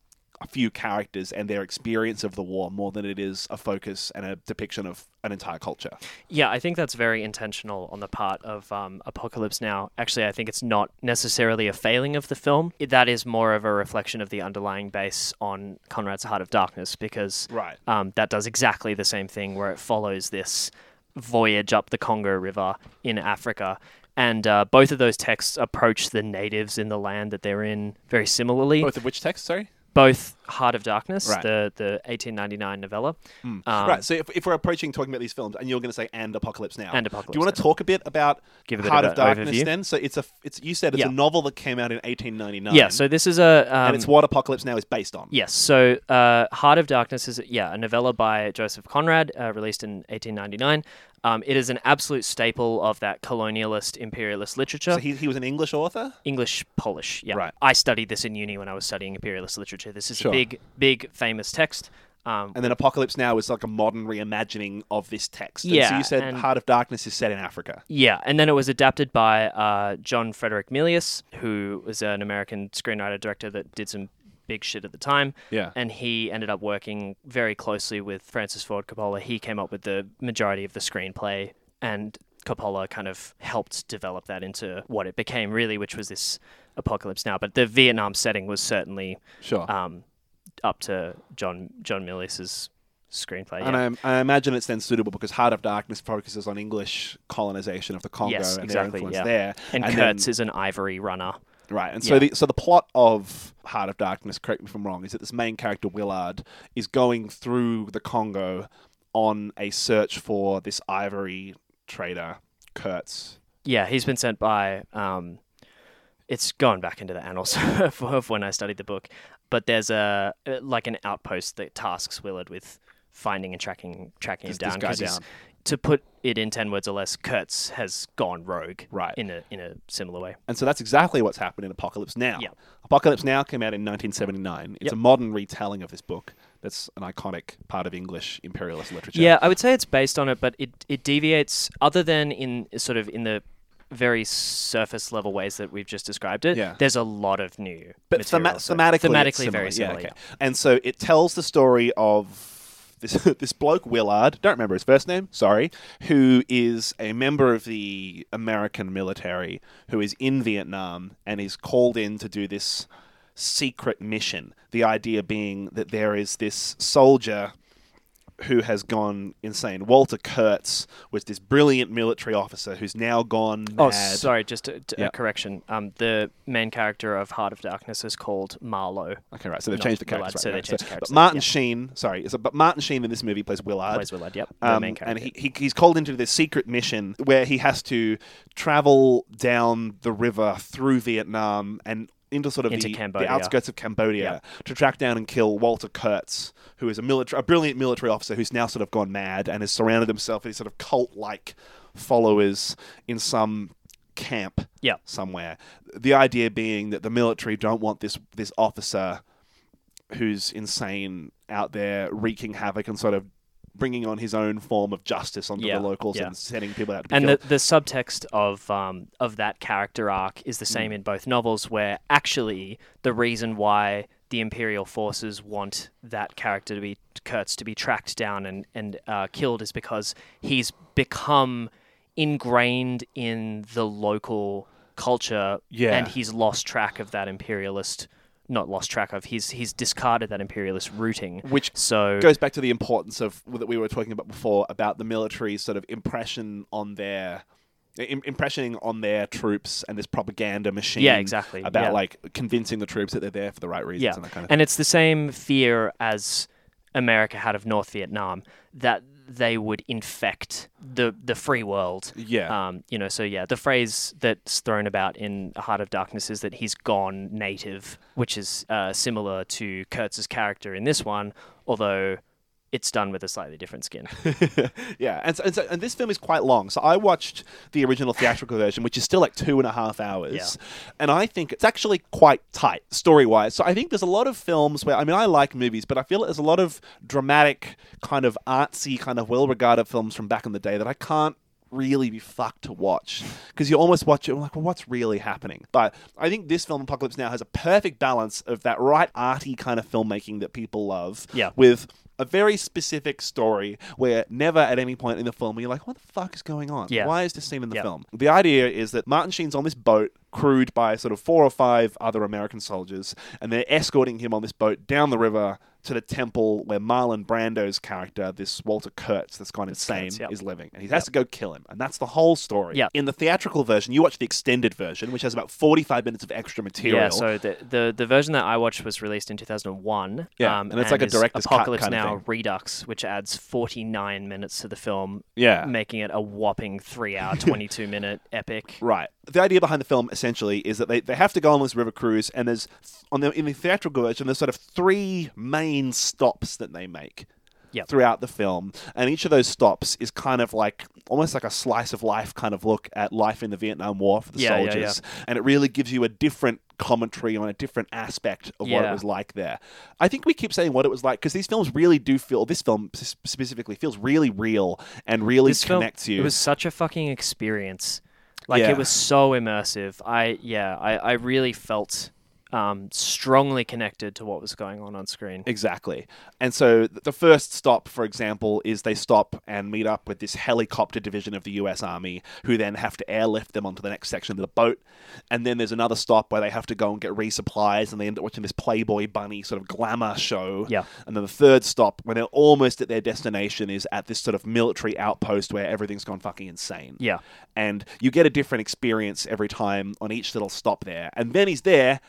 few characters and their experience of the war more than it is a focus and a depiction of an entire culture. Yeah, I think that's very intentional on the part of um, Apocalypse Now. Actually, I think it's not necessarily a failing of the film. That is more of a reflection of the underlying base on Conrad's Heart of Darkness because Right. um, that does exactly the same thing where it follows this voyage up the Congo River in Africa. And uh, both of those texts approach the natives in the land that they're in very similarly. Both of which texts, sorry? Both Heart of Darkness, Right. the, the 1899 novella, um, right. So if, if we're approaching talking about these films, and you're going to say "and Apocalypse Now," And Apocalypse. do you want to talk a bit about Give a bit Heart of of, Darkness? overview. Then, so it's a it's you said it's Yeah. a novel that came out in 1899. Yeah, so this is a. Um, and it's what Apocalypse Now is based on. Yes. So, uh, Heart of Darkness is yeah a novella by Joseph Conrad, uh, released in 1899. Um, it is an absolute staple of that colonialist imperialist literature. So he, he was an English author. English, Polish. Yeah. Right. I studied this in uni when I was studying imperialist literature. This is Sure. A big, big, famous text. Um, And then Apocalypse Now is like a modern reimagining of this text. And so Yeah, you said and- Heart of Darkness is set in Africa. Yeah, and then it was adapted by uh, John Frederick Milius, who was an American screenwriter director that did some big shit at the time. Yeah. And he ended up working very closely with Francis Ford Coppola. He came up with the majority of the screenplay, and Coppola kind of helped develop that into what it became, really, which was this apocalypse now. But the Vietnam setting was certainly Sure. um, up to John John Milius's screenplay. Yeah. And I, I imagine it's then suitable because Heart of Darkness focuses on English colonization of the Congo Yes, and exactly, their influence yeah. there. and then- Kurtz is an ivory runner. Right, and so Yeah. the so the plot of Heart of Darkness, correct me if I'm wrong, is that this main character Willard is going through the Congo on a search for this ivory trader Kurtz. Yeah, he's been sent by. um, it's gone back into the annals of when I studied the book, but there's a uh, like an outpost that tasks Willard with finding and tracking tracking him down. guy 'cause he's- down. To put it in ten words or less, Kurtz has gone rogue. Right. In a in a similar way. And so that's exactly what's happened in Apocalypse Now. Yeah. Apocalypse Now came out in 1979. It's Yep. a modern retelling of this book. That's an iconic part of English imperialist literature. Yeah, I would say it's based on it, but it it deviates other than in sort of in the very surface level ways that we've just described it. Yeah. There's a lot of new but thema- thematically, it's thematically similar. very Yeah, similar. okay. And so it tells the story of this this bloke Willard, don't remember his first name, sorry, who is a member of the American military who is in Vietnam and is called in to do this secret mission. The idea being that there is this soldier who has gone insane. Walter Kurtz was this brilliant military officer who's now gone mad. Oh, sorry, just a, a correction. Um, the main character of Heart of Darkness is called Marlowe. Okay, right. So they've Not changed the character. so right, they right. changed the but Martin. Sheen, sorry, so, but Martin Sheen in this movie plays Willard. Plays Willard, yep, the Um, main character. and he, he, he's called into this secret mission where he has to travel down the river through Vietnam and into sort of Into the, the outskirts of Cambodia to track down and kill Walter Kurtz, who is a military, a brilliant military officer who's now sort of gone mad and has surrounded himself with these sort of cult-like followers in some camp Yep. somewhere. The idea being that the military don't want this this officer who's insane out there wreaking havoc and sort of bringing on his own form of justice onto Yeah, the locals yeah. and sending people out to be and the, the subtext of um, of that character arc is the same Mm. in both novels, where actually the reason why the Imperial forces want that character to be Kurtz to be tracked down and and uh, killed is because he's become ingrained in the local culture, Yeah. and he's lost track of that imperialist. Not lost track of. He's he's discarded that imperialist rooting. Which so goes back to the importance of that we were talking about before about the military sort of impression on their im- impressioning on their troops and this propaganda machine Yeah, exactly, about yeah. like convincing the troops that they're there for the right reasons Yeah, and that kind of thing. and it's the same fear as America had of North Vietnam that they would infect the the free world. Yeah. Um, you know, so yeah, the phrase that's thrown about in Heart of Darkness is that he's gone native, which is uh, similar to Kurtz's character in this one, although it's done with a slightly different skin. yeah, and, so, and, so, and this film is quite long. So I watched the original theatrical version, which is still like two and a half hours, Yeah. and I think it's actually quite tight story wise. So I think there's a lot of films where I mean I like movies, but I feel there's a lot of dramatic, kind of artsy, kind of well regarded films from back in the day that I can't really be fucked to watch because you almost watch it and like, well, what's really happening? But I think this film, Apocalypse Now, has a perfect balance of that right arty kind of filmmaking that people love Yeah. with a very specific story where never at any point in the film are you like, what the fuck is going on? Yeah. Why is this scene in the Yeah. film? The idea is that Martin Sheen's on this boat crewed by sort of four or five other American soldiers, and they're escorting him on this boat down the river to the temple where Marlon Brando's character, this Walter Kurtz that's gone insane, Kurtz, yep. is living. And he has to go kill him. And that's the whole story. Yep. In the theatrical version, you watch the extended version, which has about 45 minutes of extra material. Yeah, so the, the the version that I watched was released in 2001. Yeah, um, and it's like a director's cut Apocalypse kind of Now thing. Redux, which adds 49 minutes to the film, yeah. making it a whopping three hour, 22 minute epic. Right. The idea behind the film essentially is that they, they have to go on this river cruise, and there's on the in the theatrical version there's sort of three main stops that they make Yep. throughout the film, and each of those stops is kind of like almost like a slice of life kind of look at life in the Vietnam War for the Yeah, yeah, soldiers, and it really gives you a different commentary on a different aspect of what it Yeah. was like there. I think we keep saying what it was like because these films really do feel. This film s- specifically feels really real and really This film- connects you. It was such a fucking experience. Like Yeah. it was so immersive. I yeah, I, I really felt um, strongly connected to what was going on on screen. Exactly. And so the first stop, for example, is they stop and meet up with this helicopter division of the US Army, who then have to airlift them onto the next section of the boat. And then there's another stop where they have to go and get resupplies, and they end up watching this Playboy Bunny sort of glamour show. Yeah. And then the third stop, when they're almost at their destination, is at this sort of military outpost where everything's gone fucking insane. Yeah. And you get a different experience every time on each little stop there. And then he's there,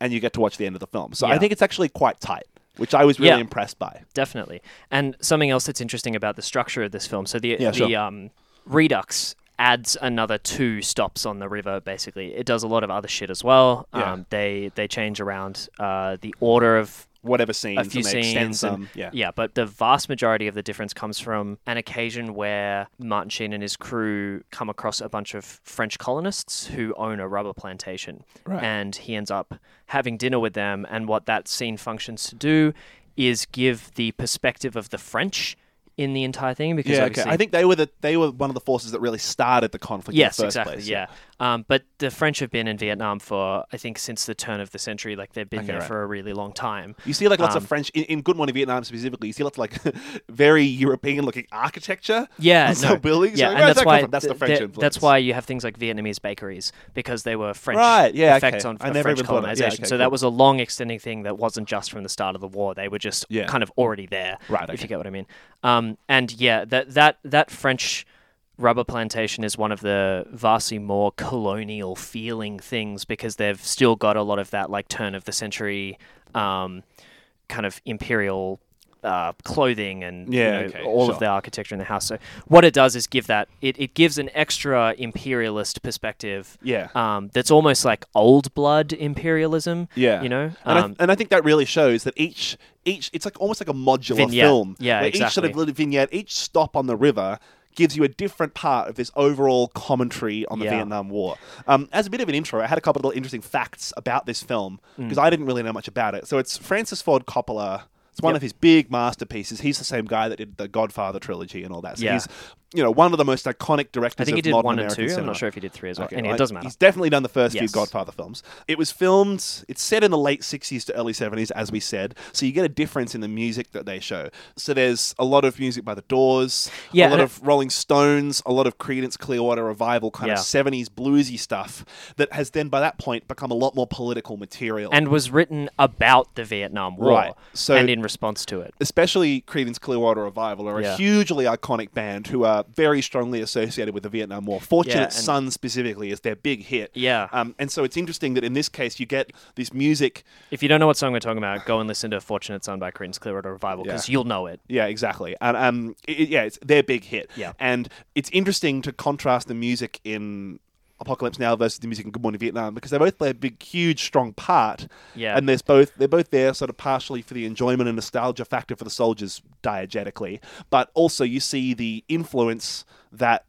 and you get to watch the end of the film. So I think it's actually quite tight, which I was really Yeah. impressed by. definitely. And something else that's interesting about the structure of this film. So the Yeah, the sure. um, Redux adds another two stops on the river. Basically, it does a lot of other shit as well. Yeah. Um, they they change around uh, the order of Whatever scenes, a few and they extend scenes. some. and- yeah. yeah, but the vast majority of the difference comes from an occasion where Martin Sheen and his crew come across a bunch of French colonists who own a rubber plantation. Right. And he ends up having dinner with them. And what that scene functions to do is give the perspective of the French in the entire thing. Because Yeah, okay. I think they were the they were one of the forces that really started the conflict. Yes, in the first exactly. place. Yeah, um, but the French have been in Vietnam for I think since the turn of the century. Like they've been Okay, there right. for a really long time. You see like lots Um, of French in, in Good Morning Vietnam specifically. You see lots of like very European looking architecture. Yeah, no. buildings. Yeah, Like, and that's that why that's the th- French influence. That's why you have things like Vietnamese bakeries because they were French Right, yeah, okay. effects on I French yeah, colonization. okay, so cool. that was a long extending thing that wasn't just from the start of the war. They were just Yeah. kind of already there. Right, If you get what I mean. Um, and yeah, that that that French rubber plantation is one of the vastly more colonial feeling things because they've still got a lot of that like turn of the century um, kind of imperial uh, clothing and you Yeah, know, okay, all sure. of the architecture in the house. So what it does is give that it, it gives an extra imperialist perspective. Yeah. Um, that's almost like old blood imperialism. Yeah, You know. and, Um, I, and I think that really shows that each each it's like almost like a modular Vignette. film. Yeah, where Each sort of little vignette, each stop on the river gives you a different part of this overall commentary on the Yeah. Vietnam War. Um, as a bit of an intro, I had a couple of little interesting facts about this film Mm. because I didn't really know much about it. So it's Francis Ford Coppola. It's one Yep. of his big masterpieces. He's the same guy that did the Godfather trilogy and all that. So Yeah. he's, you know, one of the most iconic directors I think he of did one and American two. cinema. I'm not sure if he did three as well. Okay, anyway, it doesn't matter. He's definitely done the first few Godfather films. It was filmed, it's set in the late 60s to early 70s, as we said. So you get a difference in the music that they show. So there's a lot of music by The Doors, Yeah, a lot and of Rolling Stones, a lot of Creedence Clearwater Revival kind of 70s bluesy stuff that has then, by that point, become a lot more political material. and was written about the Vietnam War Right. So- and in response to it. especially Creedence Clearwater Revival are a hugely iconic band who are very strongly associated with the Vietnam War. Fortunate Yeah, Son specifically is their big hit. Yeah. Um, and so it's interesting that in this case you get this music If you don't know what song we're talking about, go and listen to "Fortunate Son" by Creedence Clearwater Revival because Yeah. you'll know it. Yeah, exactly. And um, it- yeah, it's their big hit. Yeah. and it's interesting to contrast the music in Apocalypse Now versus the music in Good Morning Vietnam because they both play a big, huge, strong part. Yeah. and there's both they're both there sort of partially for the enjoyment and nostalgia factor for the soldiers diegetically, but also you see the influence that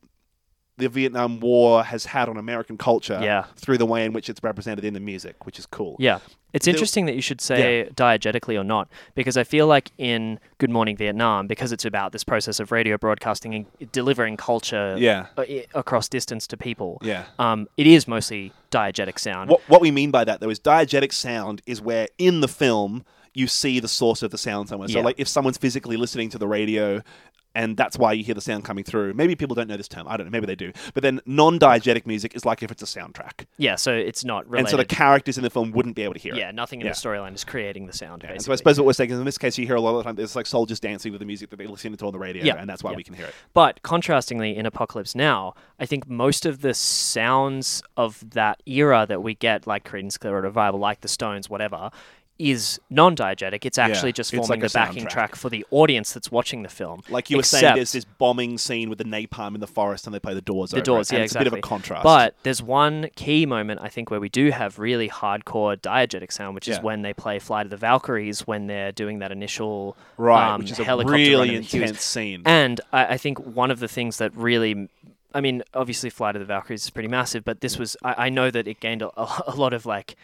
the Vietnam War has had on American culture Yeah. through the way in which it's represented in the music, which is cool. Yeah. It's interesting that you should say diegetically or not, because I feel like in Good Morning Vietnam, because it's about this process of radio broadcasting and delivering culture Yeah. across distance to people, Yeah. um, it is mostly diegetic sound. What what we mean by that though is diegetic sound is where in the film you see the source of the sound somewhere. So Yeah. like if someone's physically listening to the radio and that's why you hear the sound coming through. Maybe people don't know this term. I don't know. Maybe they do. But then non-diegetic music is like if it's a soundtrack. Yeah, so it's not related. And so the characters in the film wouldn't be able to hear it. yeah, nothing in Yeah. the storyline is creating the sound. Basically. so I suppose what we're saying is in this case you hear a lot of the time there's like soldiers dancing with the music that they listen to on the radio Yeah. and that's why Yeah. we can hear it. But contrastingly, in Apocalypse Now, I think most of the sounds of that era that we get, like Creedence Clearwater Revival, like the Stones, whatever, is non-diegetic. It's actually just it's forming like the backing soundtrack. track for the audience that's watching the film. Like you were saying, there's this bombing scene with the napalm in the forest, and they play the Doors. The over Doors, it, yeah, it's a bit of a contrast. But there's one key moment I think where we do have really hardcore diegetic sound, which is when they play "Fly to the Valkyries" when they're doing that initial right, um, which is a really in the Hueys. intense scene. And I, I think one of the things that really, I mean, obviously, Flight of the Valkyries is pretty massive, but this was, I, I know that it gained a, a lot of like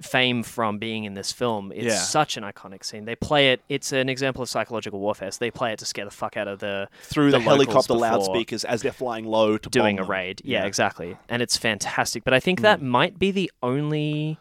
fame from being in this film. It's Yeah. such an iconic scene. They play it. It's an example of psychological warfare. So they play it to scare the fuck out of the Through the, the helicopter loudspeakers as they're flying low to doing a raid. Yeah, Yeah. Exactly. And it's fantastic. But I think hmm. that might be the only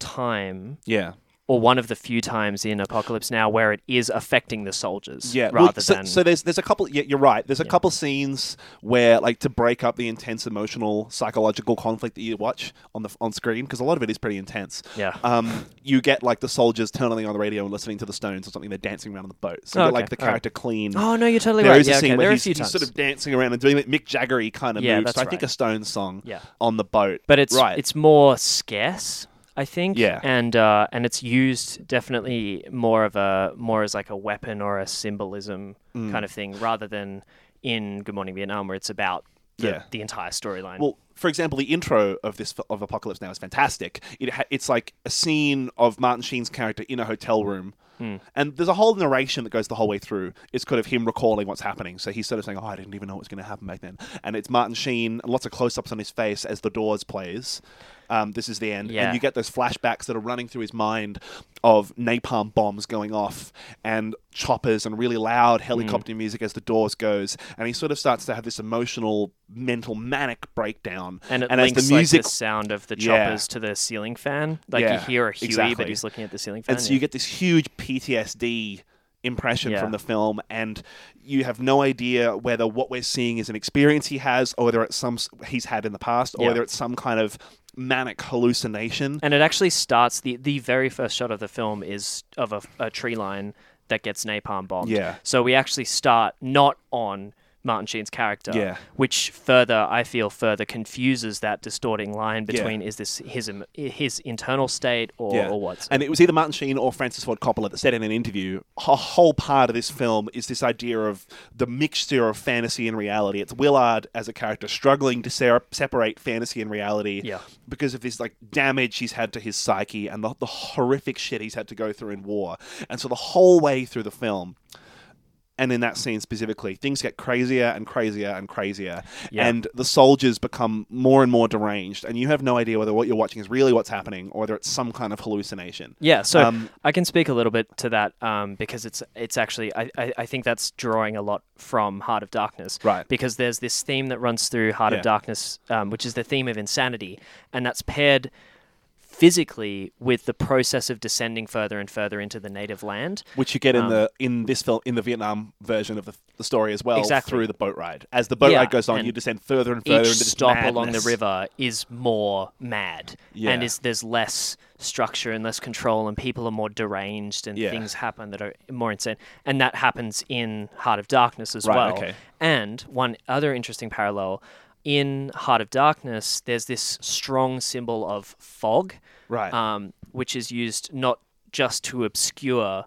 time Yeah, or one of the few times in Apocalypse Now where it is affecting the soldiers yeah. Well, rather so, than so there's there's a couple. Yeah, you're right. There's a Yeah. couple scenes where like to break up the intense emotional psychological conflict that you watch on the on screen because a lot of it is pretty intense. yeah. Um, you get like the soldiers turning on the radio and listening to the Stones or something. They're dancing around on the boat. So Oh, okay. like the All right. character clean. Oh no, you're totally There right. is Yeah, a scene okay. where There are a he's, he's sort of dancing around and doing that Mick Jaggery kind of Yeah, moves. So I think a Stones song yeah, on the boat. but it's right. it's more scarce, I think. Yeah. and uh, and it's used definitely more of a more as like a weapon or a symbolism Mm. kind of thing, rather than in Good Morning Vietnam, where it's about the, Yeah. the entire storyline. Well, for example, the intro of this of Apocalypse Now is fantastic. It ha- it's like a scene of Martin Sheen's character in a hotel room. Hmm. And there's a whole narration that goes the whole way through. It's kind of him recalling what's happening. So he's sort of saying, "Oh, I didn't even know what was going to happen back then." And it's Martin Sheen, lots of close-ups on his face as the Doors plays. Um, this is the end, Yeah. and you get those flashbacks that are running through his mind of napalm bombs going off and choppers and really loud helicopter music as the Doors goes, and he sort of starts to have this emotional, mental, manic breakdown. and it as links the music like the sound of the Yeah. choppers to the ceiling fan. Like you hear a Huey, exactly. but he's looking at the ceiling fan. and so yeah. you get this huge PTSD impression Yeah. from the film and you have no idea whether what we're seeing is an experience he has or whether it's some he's had in the past or Yeah. whether it's some kind of manic hallucination And it actually starts the the very first shot of the film is of a, a tree line that gets napalm bombed. Yeah. So we actually start not on Martin Sheen's character, Yeah. which further I feel further confuses that distorting line Yeah. between is this his his internal state or, Yeah. or what? and it was either Martin Sheen or Francis Ford Coppola that said in an interview, a whole part of this film is this idea of the mixture of fantasy and reality. It's Willard as a character struggling to se- separate fantasy and reality Yeah. because of this like damage he's had to his psyche and the, the horrific shit he's had to go through in war. And so the whole way through the film, and in that scene specifically, things get crazier and crazier and crazier, Yeah. and the soldiers become more and more deranged, and you have no idea whether what you're watching is really what's happening or whether it's some kind of hallucination. Yeah, so Um, I can speak a little bit to that um, because it's it's actually I, I, I think that's drawing a lot from Heart of Darkness, Right. Because there's this theme that runs through Heart Yeah. of Darkness, um, which is the theme of insanity, and that's paired physically with the process of descending further and further into the native land. Which you get in Um, the in this film in the Vietnam version of the, the story as well Exactly. through the boat ride. As the boat Yeah, ride goes on, you descend further and further Each into stop along the river is more mad, Yeah. and is there's less structure and less control, and people are more deranged, and Yeah. things happen that are more insane, and that happens in Heart of Darkness as Right, well. okay. And one other interesting parallel in Heart of Darkness, there's this strong symbol of fog, Right. um, which is used not just to obscure,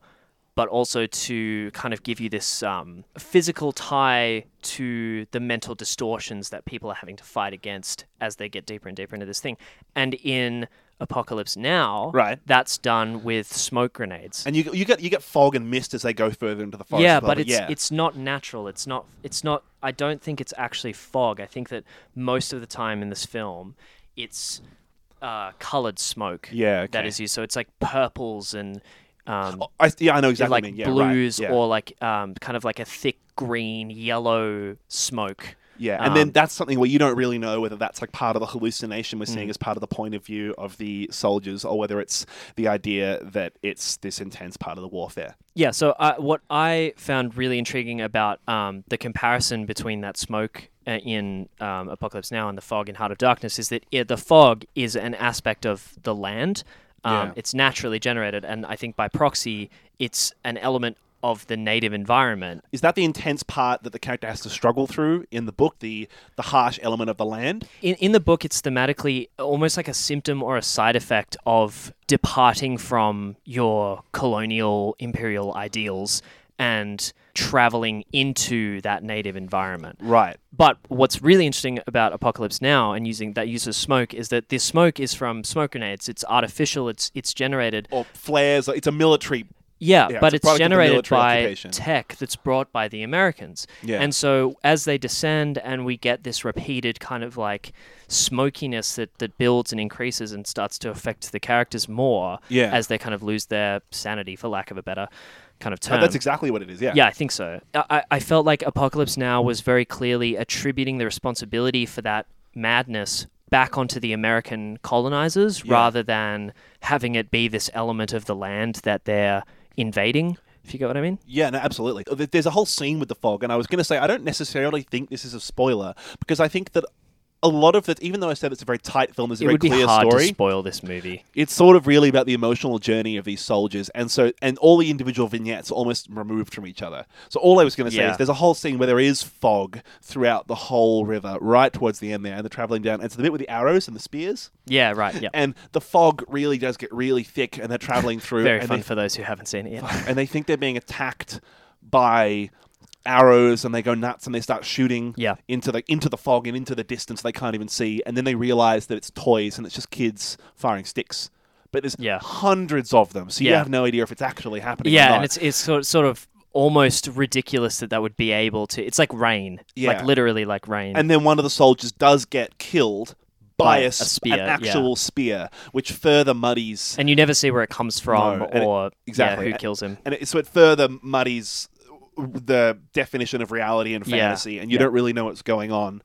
but also to kind of give you this um, physical tie to the mental distortions that people are having to fight against as they get deeper and deeper into this thing. And in Apocalypse Now, Right. that's done with smoke grenades. And you you get you get fog and mist as they go further into the forest. yeah, but it's yeah. it's not natural. It's not it's not I don't think it's actually fog. I think that most of the time in this film it's uh, colored smoke yeah that okay. is used. So it's like purples and um, Oh, I, yeah, I know exactly. like what you mean. Yeah, right, blues yeah. or like um, kind of like a thick green, yellow smoke. Yeah, and then Um, that's something where you don't really know whether that's like part of the hallucination we're Mm. seeing as part of the point of view of the soldiers, or whether it's the idea that it's this intense part of the warfare. Yeah. So uh, what I found really intriguing about um, the comparison between that smoke in um, Apocalypse Now and the fog in Heart of Darkness is that it, the fog is an aspect of the land. Um, Yeah. It's naturally generated, and I think by proxy, it's an element of the native environment. Is that the intense part that the character has to struggle through in the book? The the harsh element of the land. in, in the book, it's thematically almost like a symptom or a side effect of departing from your colonial imperial ideals and traveling into that native environment. Right. But what's really interesting about Apocalypse Now and using that use of smoke is that this smoke is from smoke grenades. It's artificial. It's it's generated. Or flares. It's a military. Yeah, Yeah, but it's it's, product of the generated by tech that's brought by the Americans. Yeah. And so as they descend and we get this repeated kind of like smokiness that, that builds and increases and starts to affect the characters more Yeah. as they kind of lose their sanity, for lack of a better kind of Oh, term. that's exactly what it is. Yeah. Yeah, I think so. I, I- I felt like Apocalypse Now was very clearly attributing the responsibility for that madness back onto the American colonizers Yeah. rather than having it be this element of the land that they're invading, if you get what I mean. Yeah, no, absolutely. There's a whole scene with the fog, and I was going to say I don't necessarily think this is a spoiler because I think that a lot of it, even though I said it's a very tight film, there's a It very would be clear hard story. to spoil this movie. it's sort of really about the emotional journey of these soldiers, and so and all the individual vignettes are almost removed from each other. So all I was going to say Yeah. is there's a whole scene where there is fog throughout the whole river, right towards the end there, and they're traveling down. And it's the bit with the arrows and the spears, Yeah, right. Yeah. and the fog really does get really thick, and they're traveling through. Very and fun they, for those who haven't seen it yet. and they think they're being attacked by arrows and they go nuts and they start shooting Yeah. into the into the fog and into the distance they can't even see and then they realize that it's toys and it's just kids firing sticks but there's Yeah. hundreds of them so you Yeah. have no idea if it's actually happening or Yeah, and it's it's sort of almost ridiculous that that would be able to. It's like rain, Yeah. like literally like rain. and then one of the soldiers does get killed by, a, a spear, an yeah. actual spear which further muddies and you never see where it comes from No, and it- or exactly. yeah, who kills him. and it, so it further muddies the definition of reality and Yeah. fantasy, and you Yeah. don't really know what's going on.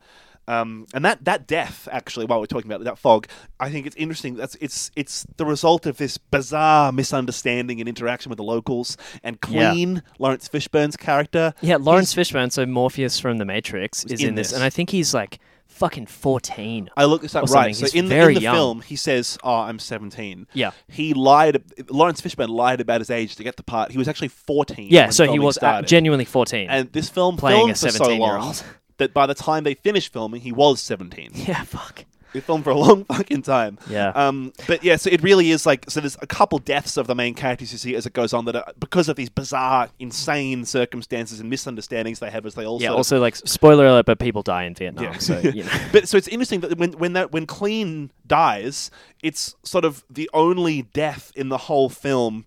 Um, and that that death, actually, while we're talking about that fog, I think it's interesting. That's it's it's the result of this bizarre misunderstanding and interaction with the locals. And Yeah. Laurence Fishburne's character, Yeah, Laurence Fishburne, so Morpheus from The Matrix, is in in this, this. and I think he's like fucking fourteen. I looked this up Or right. So He's in the, very in the young. film, he says, "Oh, I'm 17." Yeah, He lied. Laurence Fishburne lied about his age to get the part. He was actually 14. yeah. when So he filming was uh, started. genuinely fourteen. and this film playing filmed a for so long 17-year-old. that by the time they finished filming, he was 17. yeah, fuck. It filmed for a long fucking time. Yeah. Um, but yeah, so it really is like so. There's a couple deaths of the main characters you see as it goes on that are because of these bizarre, insane circumstances and misunderstandings they have as they also. yeah. Also, like spoiler alert, but people die in Vietnam. Yeah. So you know. but so it's interesting that when when that when Clean dies, it's sort of the only death in the whole film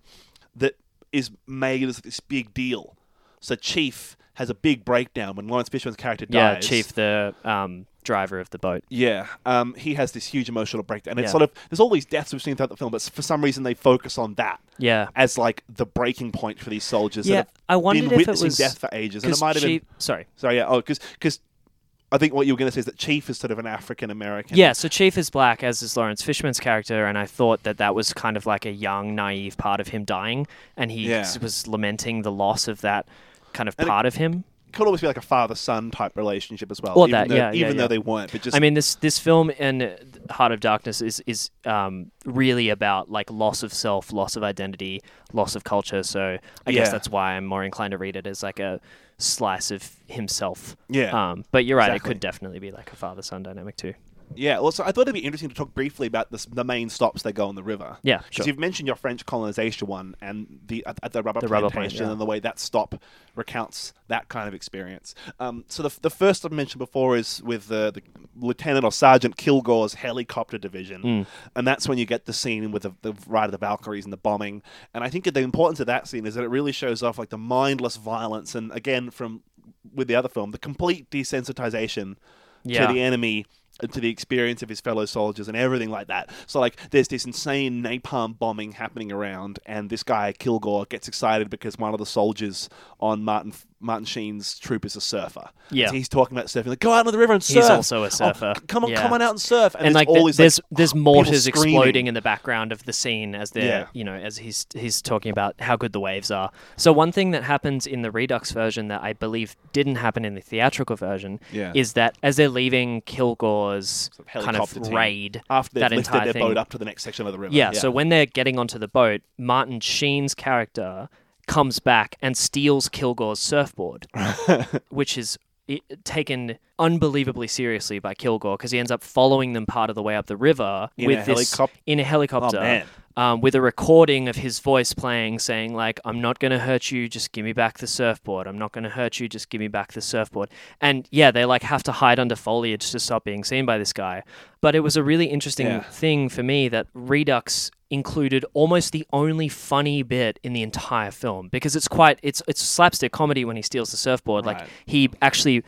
that is made as this big deal. So Chief has a big breakdown when Laurence Fishburne's character dies. yeah. Chief, the um, driver of the boat. Yeah, um, he has this huge emotional breakdown. And it's Yeah. sort of there's all these deaths we've seen throughout the film, but for some reason they focus on that Yeah. as like the breaking point for these soldiers Yeah, that I wondered been if it witnessing was death for ages. And it might have Chief, been sorry. sorry, yeah, oh, because because. I think what you were going to say is that Chief is sort of an African American. Yeah, so Chief is black, as is Laurence Fishburne's character, and I thought that that was kind of like a young, naive part of him dying, and he Yeah. was lamenting the loss of that kind of And it- part of him. Could always be like a father son type relationship as well. Or even that, though, yeah, yeah, even though yeah. they weren't, but just I mean, this this film and Heart of Darkness is is um, really about like loss of self, loss of identity, loss of culture. So I Yeah. guess that's why I'm more inclined to read it as like a slice of himself. yeah. Um, but you're right; Exactly. it could definitely be like a father son dynamic too. Yeah, well, so I thought it'd be interesting to talk briefly about this, the main stops they go on the river. Yeah, Because sure. you've mentioned your French colonization one and the at, at the rubber The plantation rubber plant, yeah. and the way that stop recounts that kind of experience. Um, so the, the first I've mentioned before is with the, the Lieutenant or Sergeant Kilgore's helicopter division, Mm. and that's when you get the scene with the, the ride of the Valkyries and the bombing. And I think the importance of that scene is that it really shows off like the mindless violence and again from with the other film the complete desensitization Yeah. to the enemy to the experience of his fellow soldiers and everything like that. So like there's this insane napalm bombing happening around and this guy Kilgore gets excited because one of the soldiers on Martin Martin Sheen's troop is a surfer. Yeah. So he's talking about surfing like go out on the river and surf. He's also a Oh, surfer. c- come on Yeah. come on out and surf. And, and there's like all the- these there's like, there's mortars exploding in the background of the scene as they're Yeah. you know as he's he's talking about how good the waves are. So one thing that happens in the Redux version that I believe didn't happen in the theatrical version Yeah. is that as they're leaving Kilgore's Sort of kind helicopter of raid after they've that lifted entire their thing, boat up to the next section of the river. yeah, so when they're getting onto the boat, Martin Sheen's character comes back and steals Kilgore's surfboard, which is i taken unbelievably seriously by Kilgore because he ends up following them part of the way up the river In with a this helicop- in a helicopter. Oh. Um, with a recording of his voice playing, saying like, "I'm not gonna hurt you, just give me back the surfboard. I'm not gonna hurt you, just give me back the surfboard." And yeah, they like have to hide under foliage to stop being seen by this guy. But it was a really interesting Yeah. thing for me that Redux included almost the only funny bit in the entire film because it's quite it's it's slapstick comedy when he steals the surfboard. Like he actually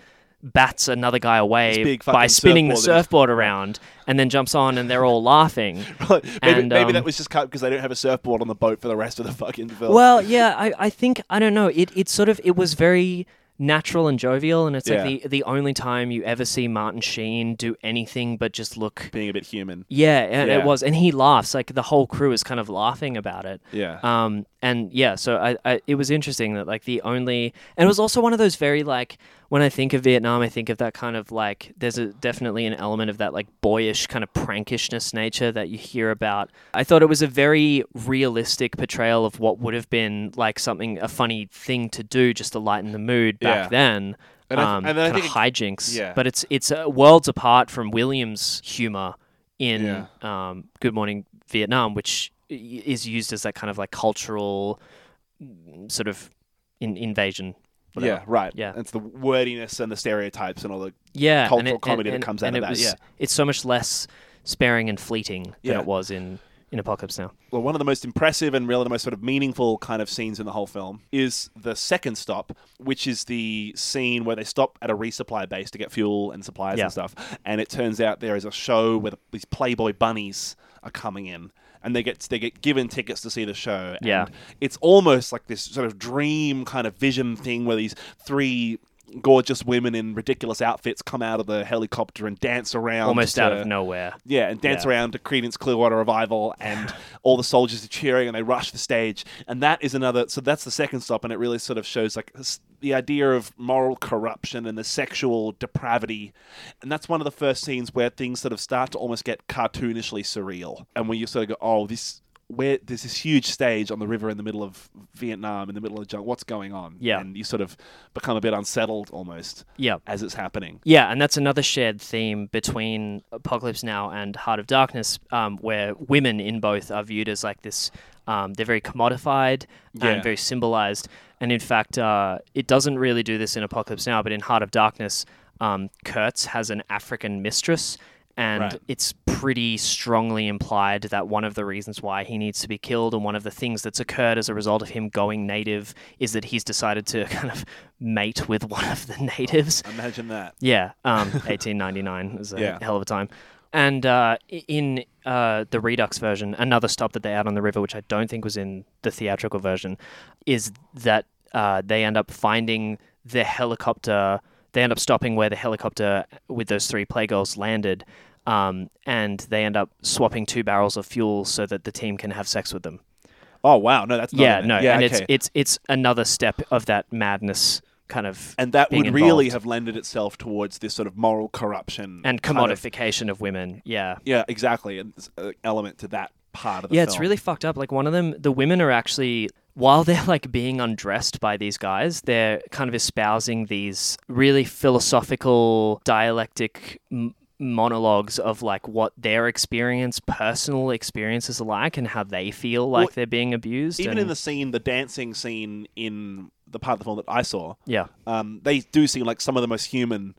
bats another guy away by fucking spinning the surfboard that- around and then jumps on and they're all laughing. maybe, And, maybe um, that was just cut because they don't have a surfboard on the boat for the rest of the fucking film. Well, yeah, I, I think I don't know. It it sort of it was very natural and jovial, and it's Yeah. like the the only time you ever see Martin Sheen do anything but just look. being a bit human. Yeah, and Yeah. it was, and he laughs. Like the whole crew is kind of laughing about it. Yeah. Um, and yeah, so I, I, it was interesting that like the only, and it was also one of those very like when I think of Vietnam, I think of that kind of like there's a definitely an element of that like boyish kind of prankishness nature that you hear about. I thought it was a very realistic portrayal of what would have been like something a funny thing to do just to lighten the mood back Yeah. then. And I um, and then I kind think of hijinks, yeah. but it's it's uh, worlds apart from Williams' humor in Yeah. um, Good Morning Vietnam, which is used as that kind of like cultural mm, sort of in- invasion. Whatever. Yeah, right. Yeah. It's the wordiness and the stereotypes and all the yeah, and cultural it- comedy and- that comes and out of it that, was- yeah. it's so much less sparing and fleeting than Yeah. it was in in Apocalypse Now. well, one of the most impressive and really the most sort of meaningful kind of scenes in the whole film is the second stop, which is the scene where they stop at a resupply base to get fuel and supplies Yeah. and stuff. And it turns out there is a show where the, these Playboy bunnies are coming in. And they get they get given tickets to see the show. And Yeah. it's almost like this sort of dream kind of vision thing where these three gorgeous women in ridiculous outfits come out of the helicopter and dance around Almost out of nowhere. yeah, and dance Yeah. around to Creedence Clearwater Revival, and all the soldiers are cheering and they rush the stage. And that is another. So that's the second stop, and it really sort of shows like the idea of moral corruption and the sexual depravity. And that's one of the first scenes where things sort of start to almost get cartoonishly surreal, and when you sort of go, "Oh, this." Where there's this huge stage on the river in the middle of Vietnam, in the middle of the jungle, what's going on? Yeah. and you sort of become a bit unsettled almost Yeah. as it's happening. Yeah, and that's another shared theme between Apocalypse Now and Heart of Darkness, um, where women in both are viewed as like this. Um, they're very commodified Yeah. and very symbolized. And in fact, uh, it doesn't really do this in Apocalypse Now, but in Heart of Darkness, um, Kurtz has an African mistress. And Right. it's pretty strongly implied that one of the reasons why he needs to be killed and one of the things that's occurred as a result of him going native is that he's decided to kind of mate with one of the natives. Imagine that. Yeah, um, 1899 is a Yeah. hell of a time. And uh, in uh, the Redux version, another stop that they add on the river, which I don't think was in the theatrical version, is that uh, they end up finding the helicopter. They end up stopping where the helicopter with those three playgirls landed, um, and they end up swapping two barrels of fuel so that the team can have sex with them. Oh wow, no, that's not yeah, no, yeah, and okay. it's it's it's another step of that madness kind of and that would really have lended itself towards this sort of moral corruption and kind of- commodification of women. Yeah. yeah, exactly, and an element to that part of the Yeah, film. it's really fucked up. Like one of them, the women are actually while they're like being undressed by these guys, they're kind of espousing these really philosophical, dialectic m- monologues of like what their experience, personal experiences are like, and how they feel like Well, they're being abused. Even and, in the scene, the dancing scene in the part of the film that I saw, yeah, um, they do seem like some of the most human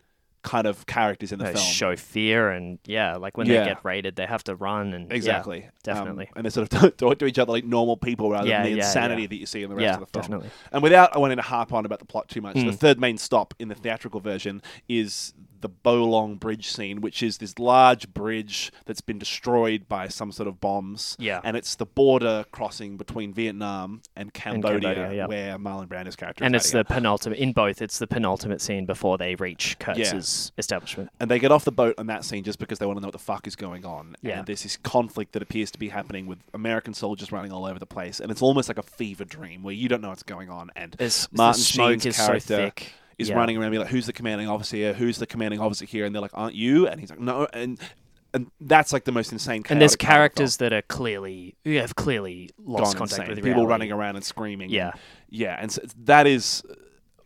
kind of characters in the they film. show fear and yeah, like when Yeah. they get raided, they have to run and yeah, Exactly. definitely. Um, and they sort of talk to each other like normal people rather Yeah, than the insanity that you see in the rest of the film. definitely. And without I wanting to harp on about the plot too much, the Mm. third main stop in the theatrical version is the Do Lung Bridge scene, which is this large bridge that's been destroyed by some sort of bombs. Yeah. And it's the border crossing between Vietnam and Cambodia, Cambodia, yeah. where Marlon Brando's character And it's the out. penultimate in both. It's the penultimate scene before they reach Kurtz's establishment. And they get off the boat on that scene just because they want to know what the fuck is going on. Yeah. And there's this conflict that appears to be happening with American soldiers running all over the place. And it's almost like a fever dream where you don't know what's going on. And There's, Martin Sheen's so character thick. Is Yeah. running around being like, "Who's the commanding officer here? Who's the commanding officer here?" And they're like, "Aren't you?" And he's like, "No." And and that's like the most insane. and there's chaotic part of the characters that are clearly you have clearly lost Gone contact insane. with people running around and screaming. Yeah. yeah, and so that is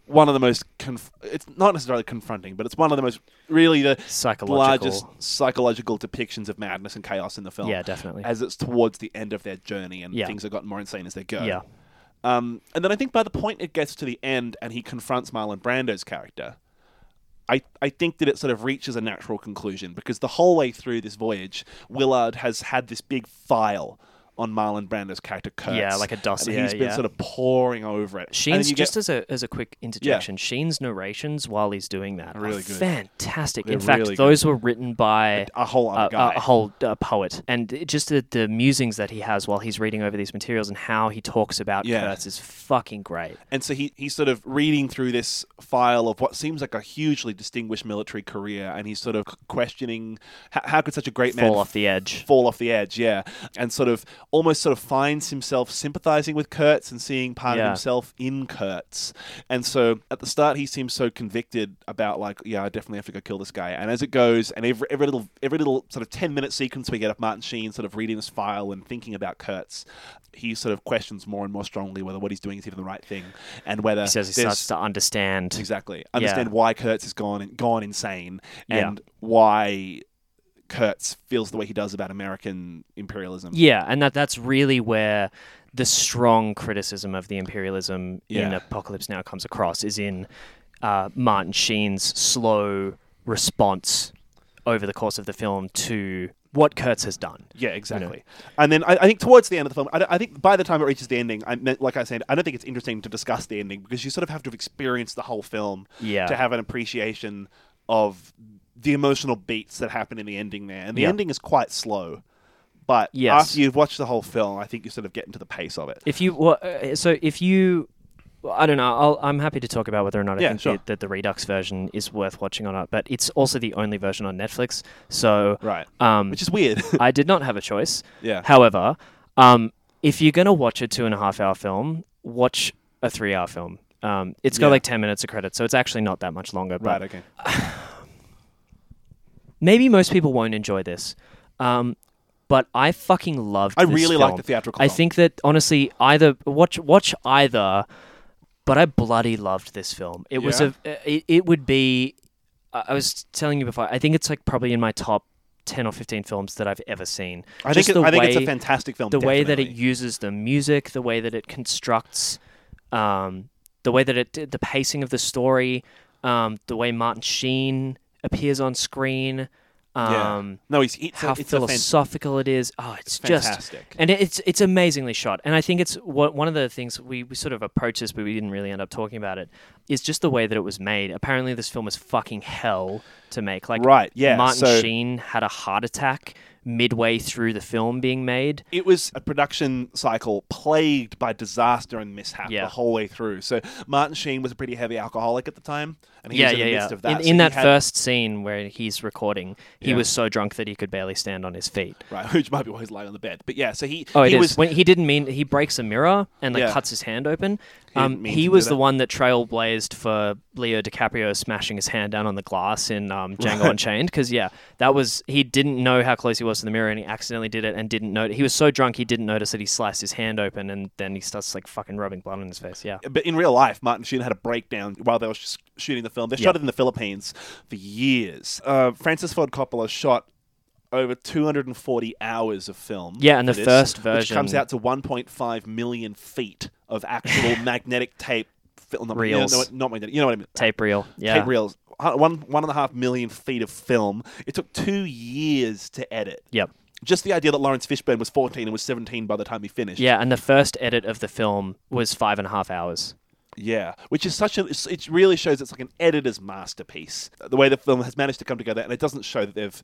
one of the most. Conf- it's not necessarily confronting, but it's one of the most really the Psychological. largest psychological depictions of madness and chaos in the film. Yeah, definitely. As it's towards the end of their journey, and Yeah. things have gotten more insane as they go. Yeah. Um, and then I think by the point it gets to the end and he confronts Marlon Brando's character, I, I think that it sort of reaches a natural conclusion because the whole way through this voyage, Willard has had this big file on Marlon Brando's character Kurtz. Yeah, like a dossier, And he's been yeah. sort of poring over it. Sheen's you get- just as a as a quick interjection. Sheen's narrations while he's doing that Are really are good. fantastic. They're In fact, really good. those were written by a whole other a, guy. a whole uh, poet, and just the, the musings that he has while he's reading over these materials and how he talks about Yeah. Kurtz is fucking great. And so he, he's sort of reading through this file of what seems like a hugely distinguished military career, and he's sort of questioning how, how could such a great man Fall off the edge. fall off the edge, yeah, and sort of almost sort of finds himself sympathizing with Kurtz and seeing part of himself in Kurtz. And so at the start, he seems so convicted about like, yeah, I definitely have to go kill this guy. And as it goes, and every every little every little sort of ten minute sequence we get of Martin Sheen sort of reading this file and thinking about Kurtz, he sort of questions more and more strongly whether what he's doing is even the right thing, and whether He says he starts to understand. Exactly. Understand why Kurtz has gone gone insane Yeah. and why Kurtz feels the way he does about American imperialism. Yeah, and that that's really where the strong criticism of the imperialism in Apocalypse Now comes across is in uh, Martin Sheen's slow response over the course of the film to what Kurtz has done. Yeah, exactly. And then I, I think towards the end of the film, I, I think by the time it reaches the ending, I meant, like I said, I don't think it's interesting to discuss the ending because you sort of have to have experienced the whole film Yeah. to have an appreciation of the emotional beats that happen in the ending there. And the Yeah. ending is quite slow. But Yes. after you've watched the whole film, I think you sort of get into the pace of it. If you well, uh, so if you I don't know. I'll, I'm happy to talk about whether or not I Yeah, think sure. the, that the Redux version is worth watching or not. But it's also the only version on Netflix. So Right. um, Which is weird. I did not have a choice. yeah. However, um, if you're gonna watch a two and a half hour film, watch a three hour film. Um, it's got Yeah. like ten minutes of credit, so it's actually not that much longer. But Right, okay. maybe most people won't enjoy this. Um, but I fucking loved. I really film. like the theatrical I film. think that honestly, either watch watch either, but I bloody loved this film. It was a it, it would be. I was telling you before. I think it's like probably in my top ten or fifteen films that I've ever seen. I think, it, I think it's a fantastic film. the way that it uses the music, the way that it constructs, um, the way that it, the pacing of the story, um, the way Martin Sheen appears on screen, Yeah. um, No, he's it's how a, it's a fan- philosophical it is. Oh, it's, it's just fantastic. and it's it's amazingly shot. And I think it's what, one of the things we, we sort of approached this, but we didn't really end up talking about it. Is just the way that it was made. Apparently, this film was fucking hell to make. Like Right, yeah, Martin so- Sheen had a heart attack midway through the film being made. it was a production cycle plagued by disaster and mishap Yeah. the whole way through. So Martin Sheen was a pretty heavy alcoholic at the time, and he yeah, was in yeah, the yeah. of that. In, So in that had- first scene where he's recording, he Yeah. was so drunk that he could barely stand on his feet. right, which might be why he's lying on the bed. But yeah, so he Oh, he is. was when he didn't mean he breaks a mirror and like cuts his hand open. He Um, he was the one that trailblazed for Leo DiCaprio smashing his hand down on the glass in um, Django Right. Unchained. Because yeah, that was he didn't know how close he was to the mirror and he accidentally did it and didn't know. He was so drunk he didn't notice that he sliced his hand open and then he starts like fucking rubbing blood on his face. Yeah. But in real life, Martin Sheen had a breakdown while they were sh- shooting the film. They shot it in the Philippines for years. Uh, Francis Ford Coppola shot over 240 hours of film. Yeah, and the this, first which comes version- out to 1.5 million feet of actual magnetic tape film. Reels. You know, not magnetic. You know what I mean? Tape reel. Yeah. Tape reels. One one and a half million feet of film. It took two years to edit. Yep. Just the idea that Laurence Fishburne was 14 and was 17 by the time he finished. Yeah, and the first edit of the film was five and a half hours. Yeah, which is such a it really shows it's like an editor's masterpiece. The way the film has managed to come together, and it doesn't show that they've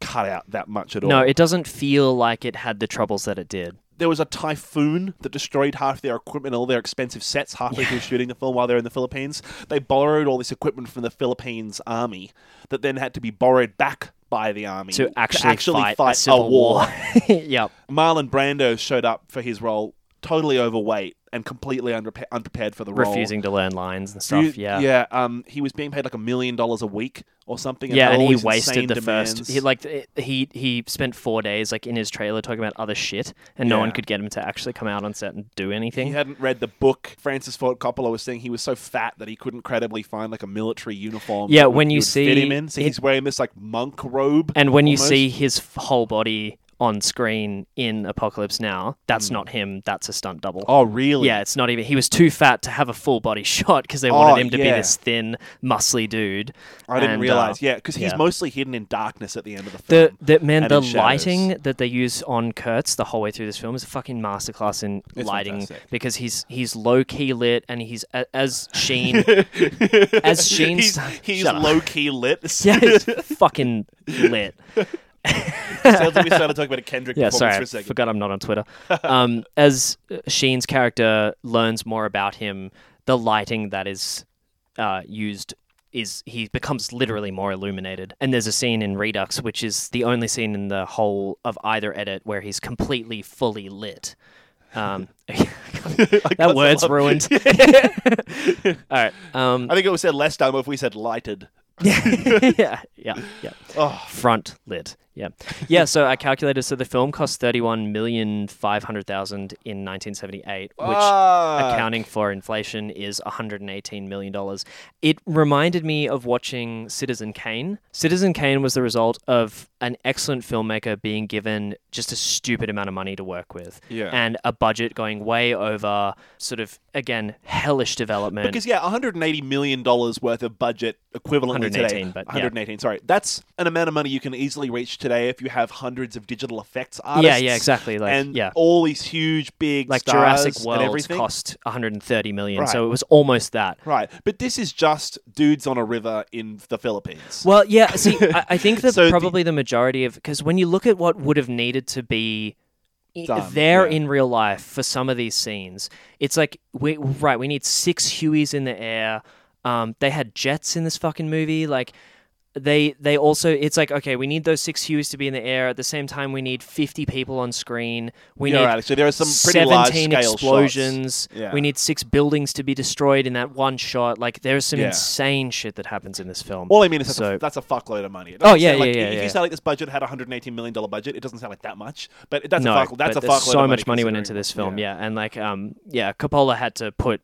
cut out that much at all. No, it doesn't feel like it had the troubles that it did. there was a typhoon that destroyed half their equipment, all their expensive sets halfway through shooting the film while they're in the Philippines. They borrowed all this equipment from the Philippines army that then had to be borrowed back by the army To actually, fight, a a civil war. yep. Marlon Brando showed up for his role totally overweight and completely unprepa- unprepared for the role. Refusing to learn lines and You- stuff. Yeah. yeah. Um, he was being paid like a million dollars a week or something. Yeah, had and he wasted the demands. first. He like he he spent four days like in his trailer talking about other shit, and no one could get him to actually come out on set and do anything. He hadn't read the book. Francis Ford Coppola was saying he was so fat that he couldn't credibly find like a military uniform. Yeah, that would- when you would fit see him in, so it- he's wearing this like monk robe. And when you see his whole body on screen in Apocalypse Now, that's not him. That's a stunt double. Oh really? Yeah, it's not even. He was too fat to have a full body shot because they Oh, wanted him to be this thin, muscly dude. I didn't And, realize. uh, yeah, because he's yeah. mostly hidden in darkness at the end of the The film. the man, the in shadows. lighting that they use on Kurtz the whole way through this film is a fucking masterclass in It's lighting fantastic. because he's he's low key lit and he's a- as Sheen. As Sheen's- he's, he's up. low key lit. yeah, he's fucking lit. Sounds like we started talking about a Kendrick Yeah, performance sorry, for I a second. forgot I'm not on Twitter. Um, as uh, Sheen's character learns more about him, the lighting that is uh, used is he becomes literally more illuminated. And there's a scene in Redux, which is the only scene in the whole of either edit where he's completely fully lit. Um, that word's ruined. All right. Um, I think it was said less time if we said lighted. yeah, yeah, yeah. Oh, Front lit. Yeah, yeah. So I calculated. So the film cost thirty-one million five hundred thousand in nineteen seventy-eight, which accounting for inflation is one hundred and eighteen million dollars. It reminded me of watching Citizen Kane. Citizen Kane was the result of an excellent filmmaker being given just a stupid amount of money to work with, Yeah. and a budget going way over sort of again hellish development. Because yeah, 180 million dollars worth of budget equivalently today. 118, but yeah. 118. Sorry, that's an amount of money you can easily reach today if you have hundreds of digital effects artists. yeah, yeah, exactly. Like and yeah. all these huge, big like Jurassic and World everything. cost 130 million, Right. so it was almost that. Right, but this is just dudes on a river in the Philippines. Well, yeah. See, I, I think that So probably the majority of because when you look at what would have needed to be Done, there yeah. in real life for some of these scenes, it's like we right. We need six Hueys in the air. Um, they had jets in this fucking movie, like. They they also it's like okay we need those six Hueys to be in the air at the same time we need fifty people on screen we You're need right, actually, there are some pretty large 17 scale explosions. Yeah. We need six buildings to be destroyed in that one shot. Like there's some Yeah. insane shit that happens in this film. All I mean is that's, So- a, that's a fuckload of money. Oh, yeah, like, yeah, If yeah, you yeah. say like this budget had a 118 million dollar budget, it doesn't sound like that much. But that's no, a fuck, that's a fuckload so much money went into this film, yeah. and like um yeah, Coppola had to put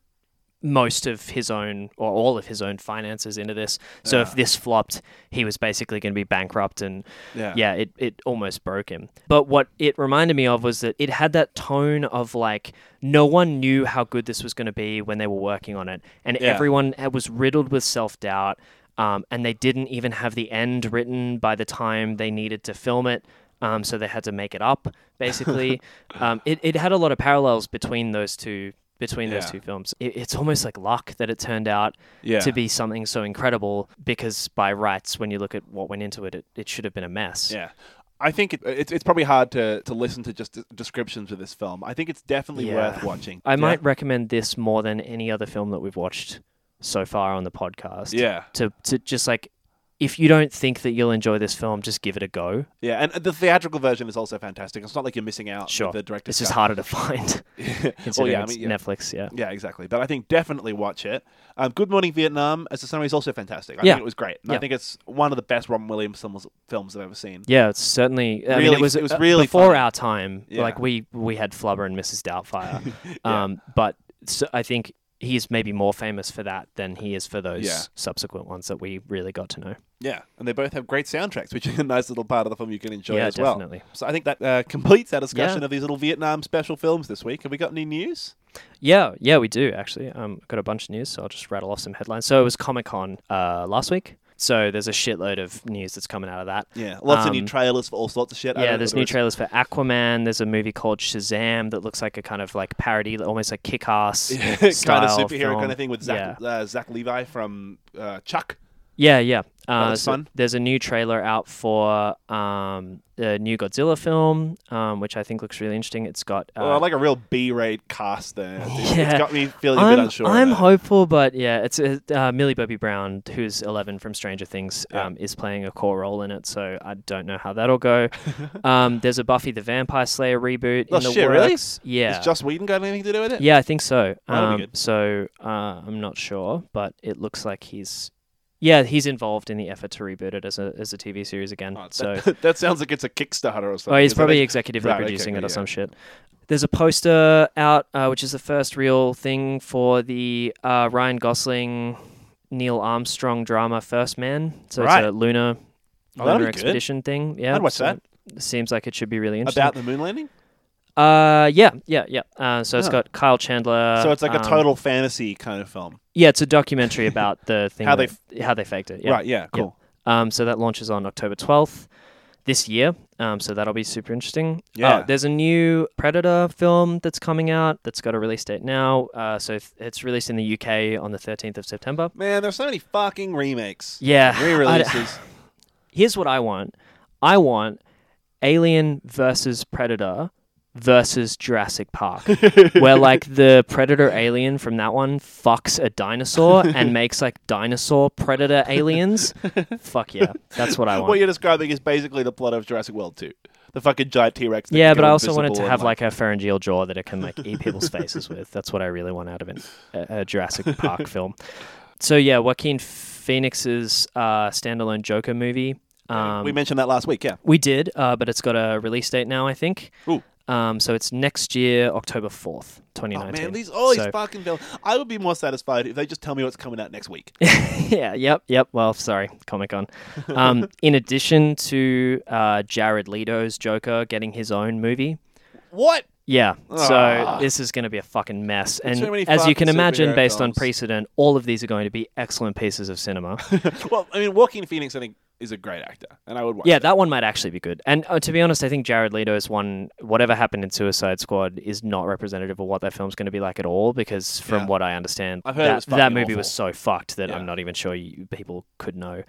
most of his own or all of his own finances into this. So if this flopped, he was basically going to be bankrupt and Yeah. yeah, it, it almost broke him. But what it reminded me of was that it had that tone of like no one knew how good this was going to be when they were working on it, and Yeah. everyone was riddled with self doubt. Um, and they didn't even have the end written by the time they needed to film it. Um, so they had to make it up, basically. um, it, it had a lot of parallels between those two between those two films. It, it's almost like luck that it turned out Yeah. to be something so incredible because by rights, when you look at what went into it, it, it should have been a mess. Yeah. I think it, it's, it's probably hard to, to listen to just descriptions of this film. I think it's definitely Yeah. worth watching. I Yeah? might recommend this more than any other film that we've watched so far on the podcast. Yeah. To to just like if you don't think that you'll enjoy this film, just give it a go. Yeah, and the theatrical version is also fantastic. It's not like you're missing out. Sure. the director's It's just cut. harder to find. well, yeah, I it's mean, yeah. Netflix. Yeah. Yeah, exactly. But I think definitely watch it. Um, Good Morning Vietnam as a summary is also fantastic. I Yeah. think it was great. And I think it's one of the best Robin Williams films, films I've ever seen. Yeah, it's certainly. I mean, Really- it was, it was uh, really before funny. our time. Yeah. Like we we had Flubber and Mrs. Doubtfire, Yeah. um, but so I think he's maybe more famous for that than he is for those Yeah. subsequent ones that we really got to know. Yeah, and they both have great soundtracks, which is a nice little part of the film you can enjoy yeah, as well. definitely. So I think that uh, completes our discussion Yeah. of these little Vietnam special films this week. Have we got any news? Yeah, yeah, we do actually. Um, got a bunch of news, so I'll just rattle off some headlines. So it was Comic Con uh, last week. So there's a shitload of news that's coming out of that. Yeah, lots of new Um, trailers for all sorts of shit. Yeah, there's new trailers for Aquaman. There's a movie called Shazam that looks like a kind of like parody, almost like Kick-Ass is. kind of superhero film. kind of thing with Zach, uh, Zach Levi from uh, Chuck. Yeah, yeah. Uh, looks so fun. There's a new trailer out for um, the new Godzilla film, um, which I think looks really interesting. It's got. Uh, well, like a real B-rate cast there. dude. It's Yeah. got me feeling a bit I'm, unsure. I'm hopeful, but yeah, it's uh, uh, Millie Bobby Brown, who's Eleven from Stranger Things, Yeah. um, is playing a core role in it. So I don't know how that'll go. um, there's a Buffy the Vampire Slayer reboot Oh, in the shit, really? works. Yeah, Has Joss Whedon got anything to do with it? yeah, I think so. Um, good. so uh, I'm not sure, but it looks like he's. Yeah, he's involved in the effort to reboot it as a as a TV series again. Oh, so that, that sounds like it's a Kickstarter or something. Oh, he's probably executively Right, okay, producing it yeah. or some shit. There's a poster out, uh, which is the first real thing for the uh, Ryan Gosling, Neil Armstrong drama First Man. So Right. it's a lunar, Oh, lunar be good. expedition thing. Yeah, I'd watch so that. it Seems like it should be really interesting. about the moon landing. Uh, yeah, yeah, yeah. Uh, so it's Huh. got Kyle Chandler. so it's like a um, total fantasy kind of film. Yeah, it's a documentary about the thing. How they how they faked it. Yeah. Right? Yeah. Cool. Um, so that launches on October 12th this year. Um, so that'll be super interesting. Yeah. Oh, there's a new Predator film that's coming out that's got a release date now. Uh, so th- it's released in the UK on the 13th of September. Man, there's so many fucking remakes. Yeah. Re-releases. Here's what I want I want Alien versus Predator versus Jurassic Park, where like the Predator alien from that one fucks a dinosaur and makes like dinosaur Predator aliens. Fuck yeah. That's what I want. what you're describing is basically the plot of Jurassic World 2. The fucking giant T-Rex. Yeah, but I also wanted to have like a pharyngeal jaw that it can like eat people's faces with. That's what I really want out of it. A, a Jurassic Park film. So yeah, Joaquin Phoenix's uh, standalone Joker movie. Um, we mentioned that last week. Yeah. we did, uh, but it's got a release date now, I think. Ooh. Um, so it's next year, October fourth, twenty Oh nineteen. man, these all these So- fucking films. I would be more satisfied if they just tell me what's coming out next week. yeah, yep, yep. Well, sorry, Comic Con. Um, in addition to uh, Jared Leto's Joker getting his own movie, what? Yeah. So Ah. this is going to be a fucking mess. And as you can imagine, based on precedent, all of these are going to be excellent pieces of cinema. well, I mean, Joaquin Phoenix, I think, is a great actor, and I would watch. yeah, it. that one might actually be good. And uh, to be honest, I think Jared Leto's one, whatever happened in Suicide Squad, is not representative of what that film's going to be like at all. Because from Yeah. what I understand, I've heard it that, was that fucking movie was so fucked that Yeah. I'm not even sure you, people could know.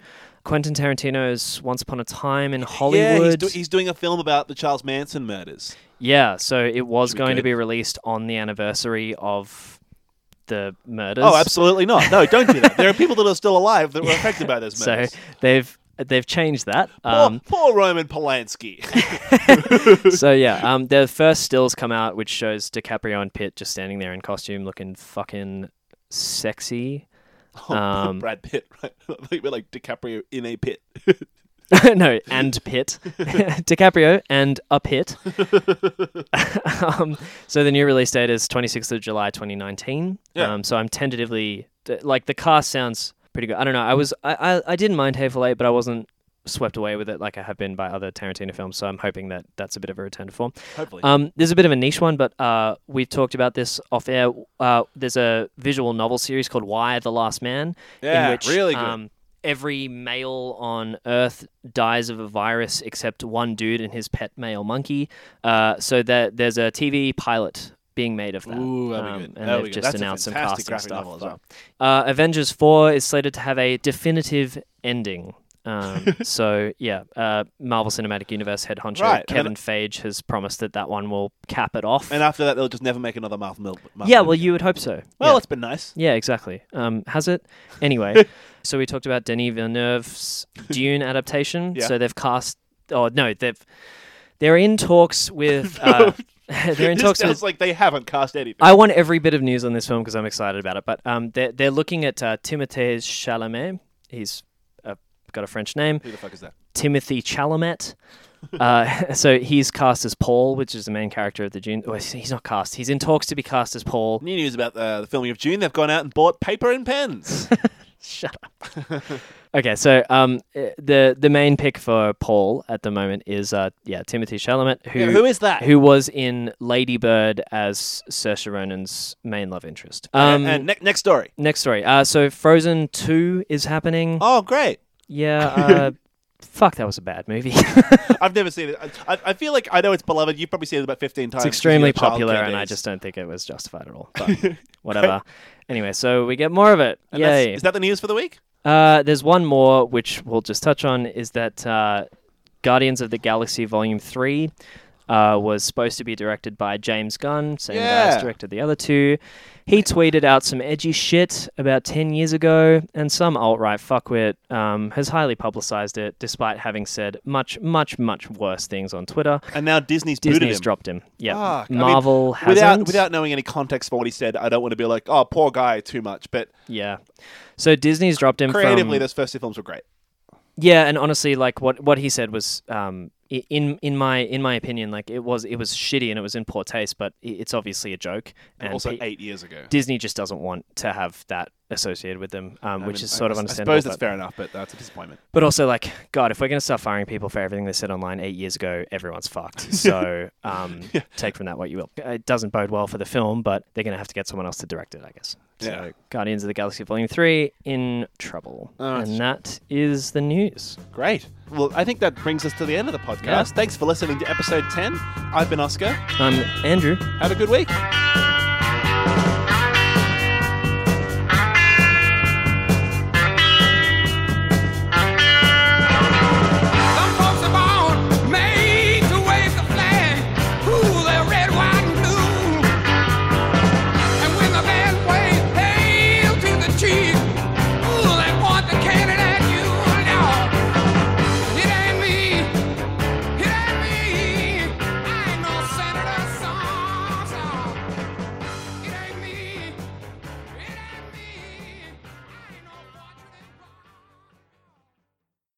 Quentin Tarantino's Once Upon a Time in Yeah, Hollywood. he's, do- he's doing a film about the Charles Manson murders. Yeah, so it was Should be going to good. be released on the anniversary of the murders. Oh, absolutely not. No, don't do that. There are people that are still alive that were affected by those So murders. they've they've changed that. Poor, Um, poor Roman Polanski. so yeah, um, the first stills come out, which shows DiCaprio and Pitt just standing there in costume, looking fucking sexy. Oh, Um, Brad Pitt, right? Like, we're like DiCaprio in a pit. no, and Pitt, DiCaprio and a pit. um, so the new release date is 26th of July 2019. Yeah. Um, so I'm tentatively like the cast sounds pretty good. I don't know. I was I I, I didn't mind Hateful Eight, but I wasn't swept away with it like I have been by other Tarantino films. So I'm hoping that that's a bit of a return to form. Hopefully. Um, there's a bit of a niche one, but uh, we've talked about this off air. Uh, there's a visual novel series called Y the Last Man, yeah, in which really good. um, every male on Earth dies of a virus except one dude and his pet male monkey. Uh, so that there's a TV pilot being made of that. Ooh, that'd be Um, and That'd they've just That's announced some casting stuff. as well. Uh, Avengers 4 is slated to have a definitive ending. Um, so yeah, uh, Marvel Cinematic Universe head honcho Right, and Kevin Feige has promised that that one will cap it off. And after that, they'll just never make another Marvel. Marvel yeah, movie. well, you would hope so. Well, yeah. it's been nice. Yeah, exactly. Um, has it? Anyway, So we talked about Denis Villeneuve's Dune adaptation. Yeah. So they've cast. Oh no, they've they're in talks with. Uh, they're in this talks sounds with. like they haven't cast anything. I want every bit of news on this film because I'm excited about it. But um, they're they're looking at uh, Timothée Chalamet. He's uh, got a French name. Who the fuck is that? Timothy Chalamet. Uh, so he's cast as Paul, which is the main character of the Dune. Oh, he's not cast. He's in talks to be cast as Paul. New news about uh, the filming of Dune. They've gone out and bought paper and pens. Shut up. okay, so um, uh, the the main pick for Paul at the moment is uh, yeah, Timothy Chalamet, who Yeah, who is that? who was in Lady Bird as Saoirse Ronan's main love interest. Um, and and ne- next story. next story. Uh, so Frozen Two is happening. Oh, great. Yeah. Uh, fuck, that was a bad movie. I've never seen it. I, I- feel like I know it's beloved. You've probably seen it about 15 times. it's extremely you're a child popular, and I just don't think it was justified at all. But whatever. Anyway, so we get more of it. And that's- Yay! Is that the news for the week? Uh, there's one more which we'll just touch on is that uh, Guardians of the Galaxy Volume Three uh, was supposed to be directed by James Gunn, same guy Yeah. as directed the other two. He tweeted out some edgy shit about ten years ago, and some alt right fuckwit um, has highly publicized it, despite having said much, much, much worse things on Twitter. And now Disney's Disney's him. dropped him. Yeah, Fuck. I mean, Marvel hasn't. Without without knowing any context for what he said, I don't want to be like, oh, poor guy, too much. But yeah. So Disney's dropped him creatively, from those first two films were great. Yeah, and honestly, like what what he said was, um, in in my in my opinion, like it was it was shitty and it was in poor taste, but it's obviously a joke. And also, pe- eight years ago. Disney just doesn't want to have that associated with them, um, which mean, is I sort of understandable. I suppose that's but, fair enough, but that's a disappointment. but also, like, God, if we're gonna start firing people for everything they said online eight years ago, everyone's fucked. So, um, Yeah. take from that what you will. It doesn't bode well for the film, but they're gonna have to get someone else to direct it, I guess. So, Yeah. Guardians of the Galaxy Volume Three in trouble, Oh, and that is the news. Great. Well, I think that brings us to the end of the podcast. Yeah. Thanks for listening to episode 10. I've been Oscar. Um, Andrew. Have a good week.